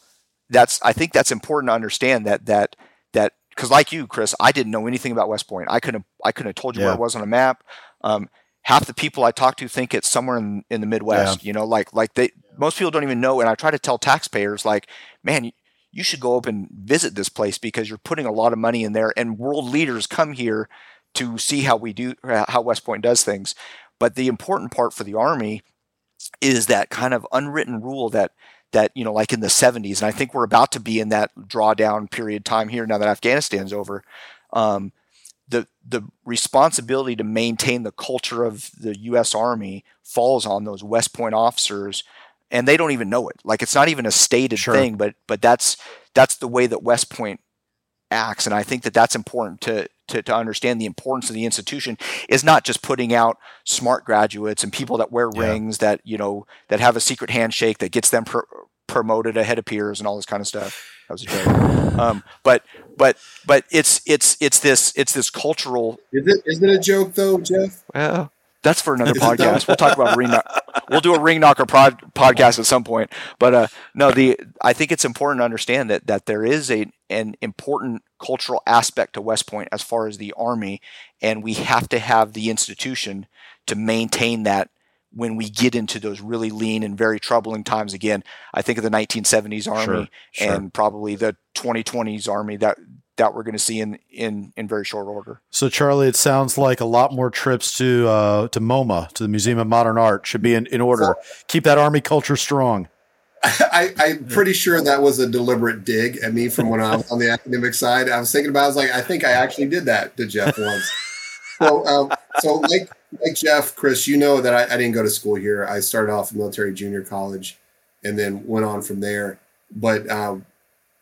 that's I think that's important to understand that that that because like you, Chris, I didn't know anything about West Point. I couldn't I couldn't have told you yeah. where it was on a map. Um, half the people I talk to think it's somewhere in, in the Midwest. Yeah. You know, like like they most people don't even know. And I try to tell taxpayers, like, man, you, you should go up and visit this place because you're putting a lot of money in there, and world leaders come here to see how we do how West Point does things. But the important part for the Army is that kind of unwritten rule that that you know like in the 70s and i think we're about to be in that drawdown period time here now that afghanistan's over um, the the responsibility to maintain the culture of the U.S. Army falls on those West Point officers, and they don't even know it. Like it's not even a stated sure. thing, but but that's that's the way that West Point acts, and I think that that's important to, to to understand. The importance of the institution is not just putting out smart graduates and people that wear yeah. rings that you know that have a secret handshake that gets them promoted ahead of peers and all this kind of stuff. That was a joke. Um, but but but it's it's it's this it's this cultural. Is it is it a joke though, Jeff? Well, that's for another podcast. We'll talk about ring. we'll do a ring knocker pod, podcast at some point. But uh, no, the I think it's important to understand that that there is a an important cultural aspect to West Point as far as the Army, and we have to have the institution to maintain that when we get into those really lean and very troubling times again. I think of the 1970s Army sure, sure. and probably the 2020s Army that that we're going to see in, in in very short order. So, Charlie, it sounds like a lot more trips to uh, to MoMA, to the Museum of Modern Art, should be in, in order. Keep that Army culture strong. I, am pretty sure that was a deliberate dig at me from when I was on the academic side. I was thinking about, I was like, I think I actually did that to Jeff once. so, um, so like like Jeff, Chris, you know that I, I, didn't go to school here. I started off at military junior college, and then went on from there. But um,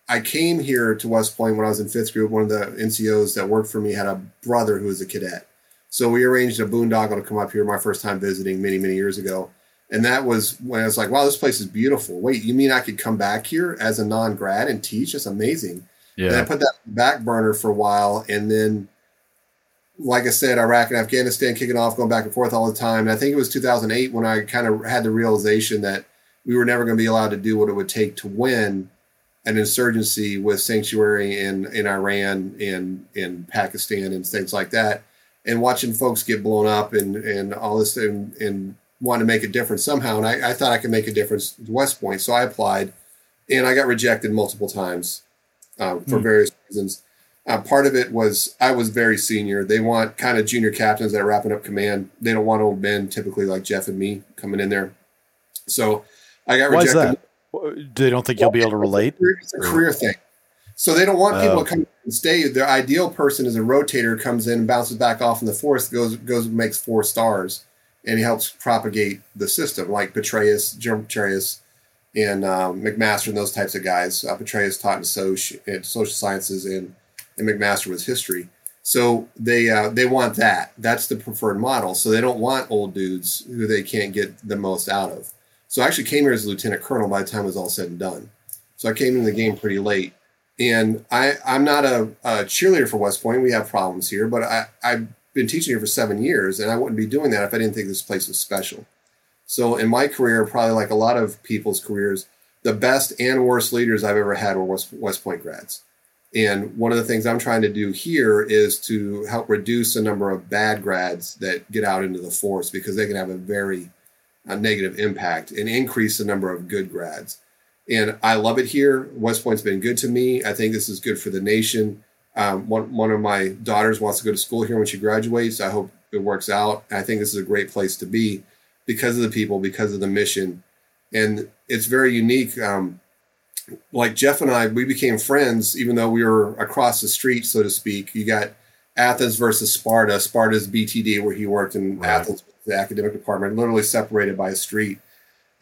I came here to West Point when I was in fifth group. One of the NCOs that worked for me had a brother who was a cadet, so we arranged a boondoggle to come up here. My first time visiting many many years ago, and that was when I was like, "Wow, this place is beautiful." Wait, you mean I could come back here as a non grad and teach? That's amazing. Yeah. And I put that back burner for a while, and then like I said, Iraq and Afghanistan kicking off, going back and forth all the time. And I think it was 2008 when I kind of had the realization that we were never going to be allowed to do what it would take to win an insurgency with sanctuary in, in Iran and in Pakistan and things like that. And watching folks get blown up and, and all this and, and want to make a difference somehow. And I, I thought I could make a difference at West Point. So I applied and I got rejected multiple times uh, for mm. various reasons. Uh, part of it was I was very senior. They want kind of junior captains that are wrapping up command. They don't want old men, typically like Jeff and me, coming in there. So I got Why rejected. They don't think well, you'll be able to relate. It's a career thing. So they don't want people to oh. come and stay. Their ideal person is a rotator, comes in, and bounces back off in the fourth, goes goes makes four stars, and he helps propagate the system, like Petraeus, General Petraeus, and um, McMaster and those types of guys. Uh, Petraeus taught in social, in social sciences, and, and McMaster was history. So they uh, they want that. That's the preferred model. So they don't want old dudes who they can't get the most out of. So I actually came here as a lieutenant colonel by the time it was all said and done. So I came in the game pretty late. And I, I'm not a, a cheerleader for West Point. We have problems here, but I, I've been teaching here for seven years, and I wouldn't be doing that if I didn't think this place was special. So in my career, probably like a lot of people's careers, the best and worst leaders I've ever had were West, West Point grads. And one of the things I'm trying to do here is to help reduce the number of bad grads that get out into the force because they can have a very a negative impact and increase the number of good grads. And I love it here. West Point's been good to me. I think this is good for the nation. Um, one, one of my daughters wants to go to school here when she graduates. I hope it works out. I think this is a great place to be because of the people, because of the mission. And it's very unique. Um, like Jeff and I, we became friends even though we were across the street, so to speak. You got Athens versus Sparta. Sparta's BTD, where he worked in right. Athens, the academic department, literally separated by a street.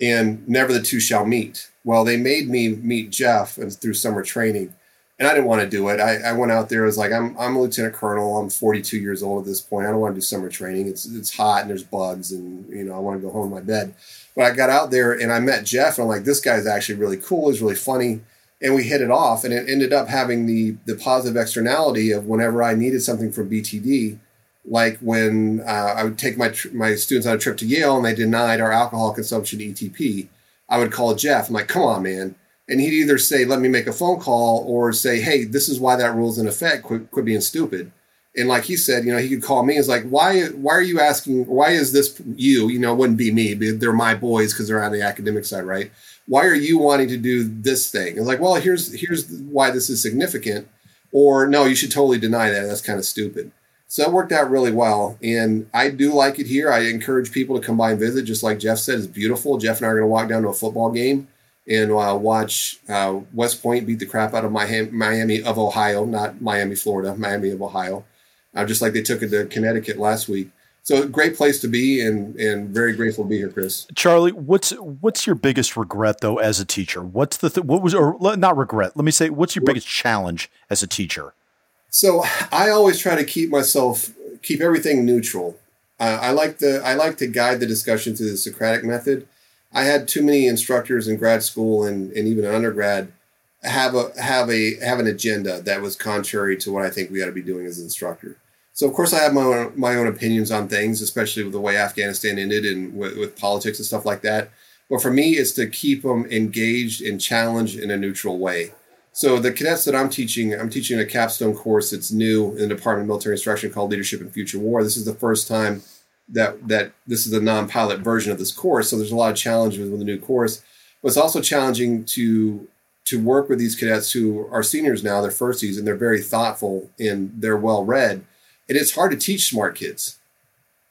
And never the two shall meet. Well, they made me meet Jeff and through summer training, and I didn't want to do it. I, I went out there. I was like, I'm I'm a lieutenant colonel. I'm 42 years old at this point. I don't want to do summer training. It's it's hot and there's bugs, and you know I want to go home to my bed. But I got out there and I met Jeff, and I'm like, this guy's actually really cool. He's really funny, and we hit it off. And it ended up having the the positive externality of whenever I needed something from BTD, like when uh, I would take my my students on a trip to Yale and they denied our alcohol consumption ETP, I would call Jeff. I'm like, come on, man. And he'd either say, let me make a phone call, or say, hey, this is why that rule's in effect. Quit, quit being stupid and like he said, you know, he could call me. It's like, why? Why are you asking? Why is this you? You know, it wouldn't be me. They're my boys because they're on the academic side, right? Why are you wanting to do this thing? It's like, well, here's here's why this is significant. Or no, you should totally deny that. That's kind of stupid. So it worked out really well, and I do like it here. I encourage people to come by and visit. Just like Jeff said, it's beautiful. Jeff and I are going to walk down to a football game and uh, watch uh, West Point beat the crap out of Miami of Ohio, not Miami, Florida, Miami of Ohio uh, just like they took it to Connecticut last week. So great place to be, and and very grateful to be here, Chris. Charlie, what's what's your biggest regret though as a teacher? What's the th- what was or not regret? Let me say, what's your biggest challenge as a teacher? So I always try to keep myself keep everything neutral. Uh, I like the I like to guide the discussion through the Socratic method. I had too many instructors in grad school and, and even undergrad have a have a have an agenda that was contrary to what I think we ought to be doing as an instructor. So of course I have my own, my own opinions on things, especially with the way Afghanistan ended and with, with politics and stuff like that. But for me, it's to keep them engaged and challenged in a neutral way. So the cadets that I'm teaching, I'm teaching a capstone course that's new in the Department of Military Instruction called Leadership in Future War. This is the first time that that this is a non-pilot version of this course. So there's a lot of challenges with the new course. But it's also challenging to to work with these cadets who are seniors now, they're firsties, and they're very thoughtful and they're well read. And it's hard to teach smart kids.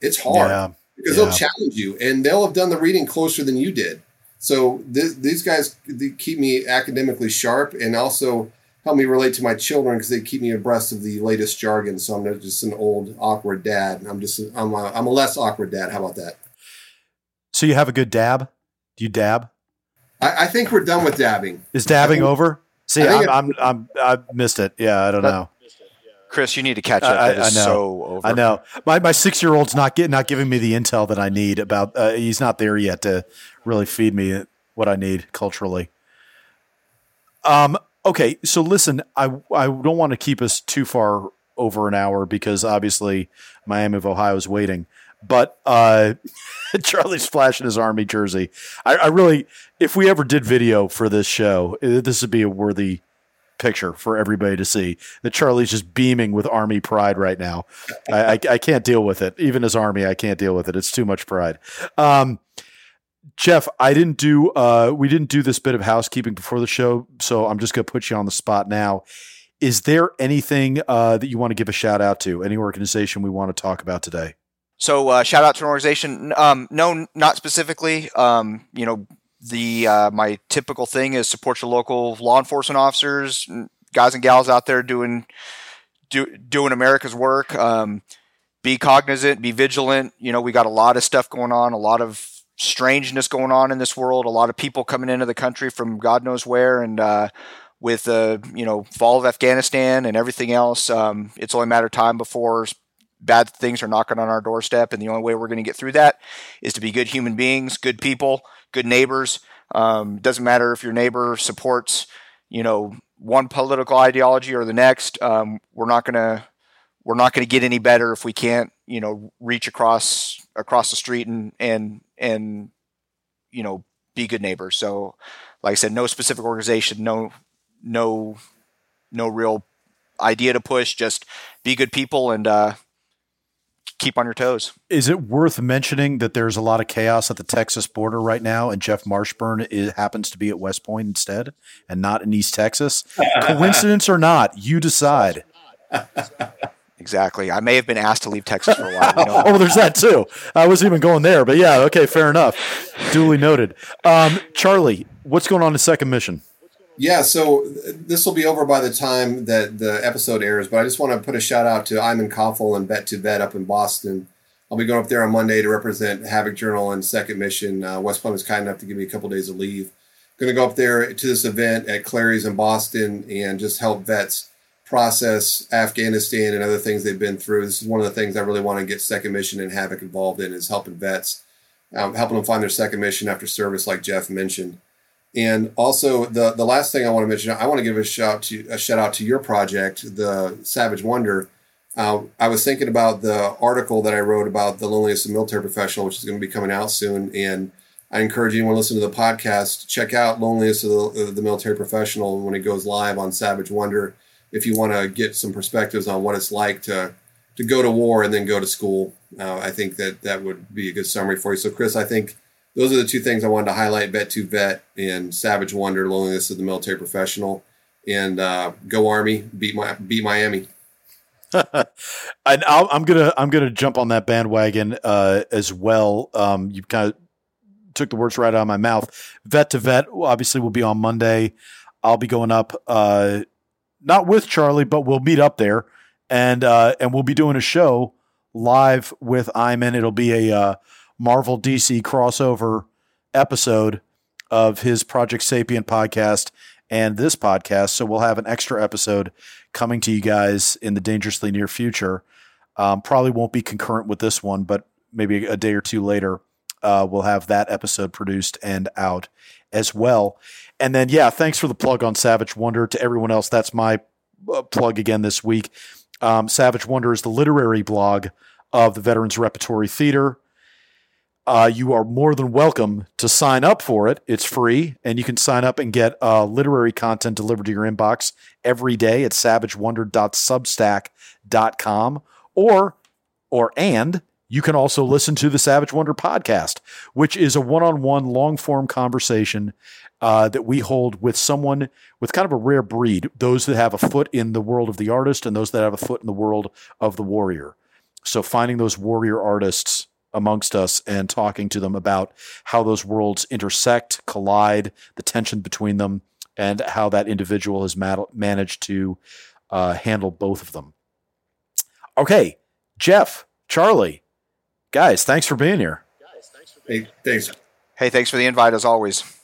It's hard yeah, because yeah. they'll challenge you and they'll have done the reading closer than you did. So th- these guys keep me academically sharp and also help me relate to my children because they keep me abreast of the latest jargon. So I'm not just an old awkward dad. I'm just I'm a, I'm a less awkward dad. How about that? So you have a good dab? Do you dab? I, I think we're done with dabbing. Is dabbing over? See, I'm, I'm, I'm, i missed it. Yeah, I don't know. Chris, you need to catch up. I, I know. So over. I know. My my six year old's not getting not giving me the intel that I need about. Uh, he's not there yet to really feed me what I need culturally. Um. Okay. So listen, I I don't want to keep us too far over an hour because obviously Miami of Ohio is waiting. But uh, Charlie's flashing his army jersey. I, I, really, if we ever did video for this show, uh, this would be a worthy picture for everybody to see. That Charlie's just beaming with army pride right now. I, I, I, can't deal with it. Even as army, I can't deal with it. It's too much pride. Um, Jeff, I didn't do. Uh, we didn't do this bit of housekeeping before the show, so I'm just going to put you on the spot now. Is there anything uh, that you want to give a shout out to? Any organization we want to talk about today? So uh, shout out to an organization. Um, no, not specifically. Um, you know, the uh, my typical thing is support your local law enforcement officers, guys and gals out there doing do, doing America's work. Um, be cognizant, be vigilant. You know, we got a lot of stuff going on, a lot of strangeness going on in this world, a lot of people coming into the country from God knows where, and uh, with the you know fall of Afghanistan and everything else, um, it's only a matter of time before bad things are knocking on our doorstep, and the only way we're going to get through that is to be good human beings, good people, good neighbors. Um, doesn't matter if your neighbor supports, you know, one political ideology or the next. Um, we're not going to we're not going to get any better if we can't, you know, reach across across the street and and and you know be good neighbors. So, like I said, no specific organization, no no no real idea to push. Just be good people and uh, keep on your toes. Is it worth mentioning that there's a lot of chaos at the Texas border right now, and Jeff Marshburn is, happens to be at West Point instead, and not in East Texas? Coincidence or not, you decide. Exactly. I may have been asked to leave Texas for a while. oh, there's that too. I wasn't even going there, but yeah, okay, fair enough. Duly noted. Um, Charlie, what's going on in second mission? Yeah, so this will be over by the time that the episode airs, but I just want to put a shout out to Iman Koffel and Vet to Vet up in Boston. I'll be going up there on Monday to represent Havoc Journal and Second Mission. Uh, West Point is kind enough to give me a couple days of leave. Going to go up there to this event at Clary's in Boston and just help vets process Afghanistan and other things they've been through. This is one of the things I really want to get Second Mission and Havoc involved in is helping vets, um, helping them find their second mission after service, like Jeff mentioned. And also the the last thing I want to mention, I want to give a shout to a shout out to your project, the Savage Wonder. Uh, I was thinking about the article that I wrote about the loneliness of military professional, which is going to be coming out soon. And I encourage anyone to listen to the podcast, check out Loneliness of the, of the Military Professional when it goes live on Savage Wonder. If you want to get some perspectives on what it's like to to go to war and then go to school, uh, I think that that would be a good summary for you. So, Chris, I think those are the two things I wanted to highlight: Vet to Vet and Savage Wonder, Loneliness of the Military Professional, and uh, Go Army, beat my beat Miami. and i am gonna I'm gonna jump on that bandwagon uh, as well. Um, you kind of took the words right out of my mouth. Vet to Vet obviously will be on Monday. I'll be going up, uh, not with Charlie, but we'll meet up there, and uh, and we'll be doing a show live with Iman. It'll be a uh, Marvel DC crossover episode of his Project Sapient podcast and this podcast. So we'll have an extra episode coming to you guys in the dangerously near future. Um, probably won't be concurrent with this one, but maybe a day or two later, uh, we'll have that episode produced and out as well. And then, yeah, thanks for the plug on Savage Wonder to everyone else. That's my uh, plug again this week. Um, Savage Wonder is the literary blog of the Veterans Repertory Theater uh, you are more than welcome to sign up for it. It's free, and you can sign up and get uh, literary content delivered to your inbox every day at savagewonder.substack.com. Or, or and you can also listen to the Savage Wonder podcast, which is a one-on-one, long-form conversation uh, that we hold with someone with kind of a rare breed: those that have a foot in the world of the artist, and those that have a foot in the world of the warrior. So, finding those warrior artists amongst us and talking to them about how those worlds intersect, collide, the tension between them, and how that individual has managed to uh, handle both of them. Okay, Jeff, Charlie, guys, thanks for being here. Hey, thanks. Hey, thanks for the invite as always.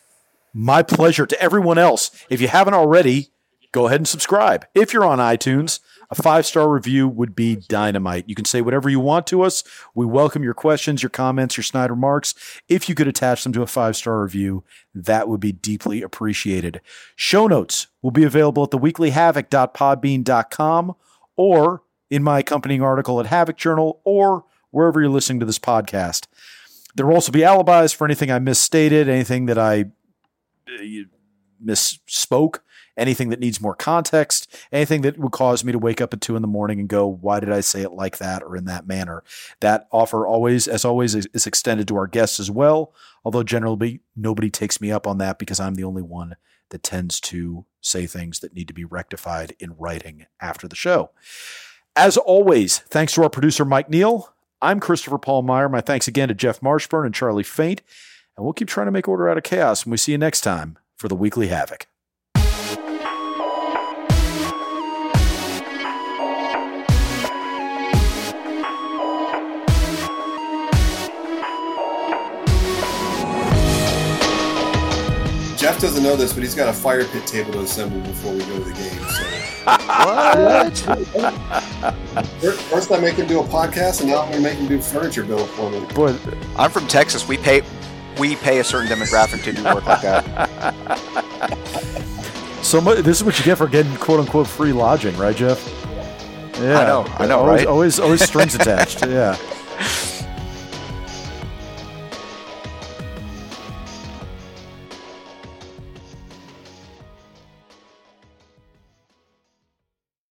My pleasure. To everyone else, if you haven't already, go ahead and subscribe. If you're on iTunes, a five star review would be dynamite. You can say whatever you want to us. We welcome your questions, your comments, your snide remarks. If you could attach them to a five star review, that would be deeply appreciated. Show notes will be available at theweeklyhavoc.podbean.com or in my accompanying article at Havoc Journal or wherever you're listening to this podcast. There will also be alibis for anything I misstated, anything that I uh, misspoke anything that needs more context, anything that would cause me to wake up at two in the morning and go, why did I say it like that or in that manner? That offer always, as always, is extended to our guests as well. Although generally nobody takes me up on that because I'm the only one that tends to say things that need to be rectified in writing after the show. As always, thanks to our producer, Mike Neal. I'm Christopher Paul Meyer. My thanks again to Jeff Marshburn and Charlie Faint and we'll keep trying to make order out of chaos. And we see you next time for the weekly havoc. Jeff doesn't know this, but he's got a fire pit table to assemble before we go to the game. So. what? First, I make him do a podcast, and now I'm going to make him do furniture build for me. Boy, I'm from Texas. We pay we pay a certain demographic to do work like that. so this is what you get for getting quote unquote free lodging, right, Jeff? Yeah, I know, I know, always, right? Always, always strings attached. Yeah.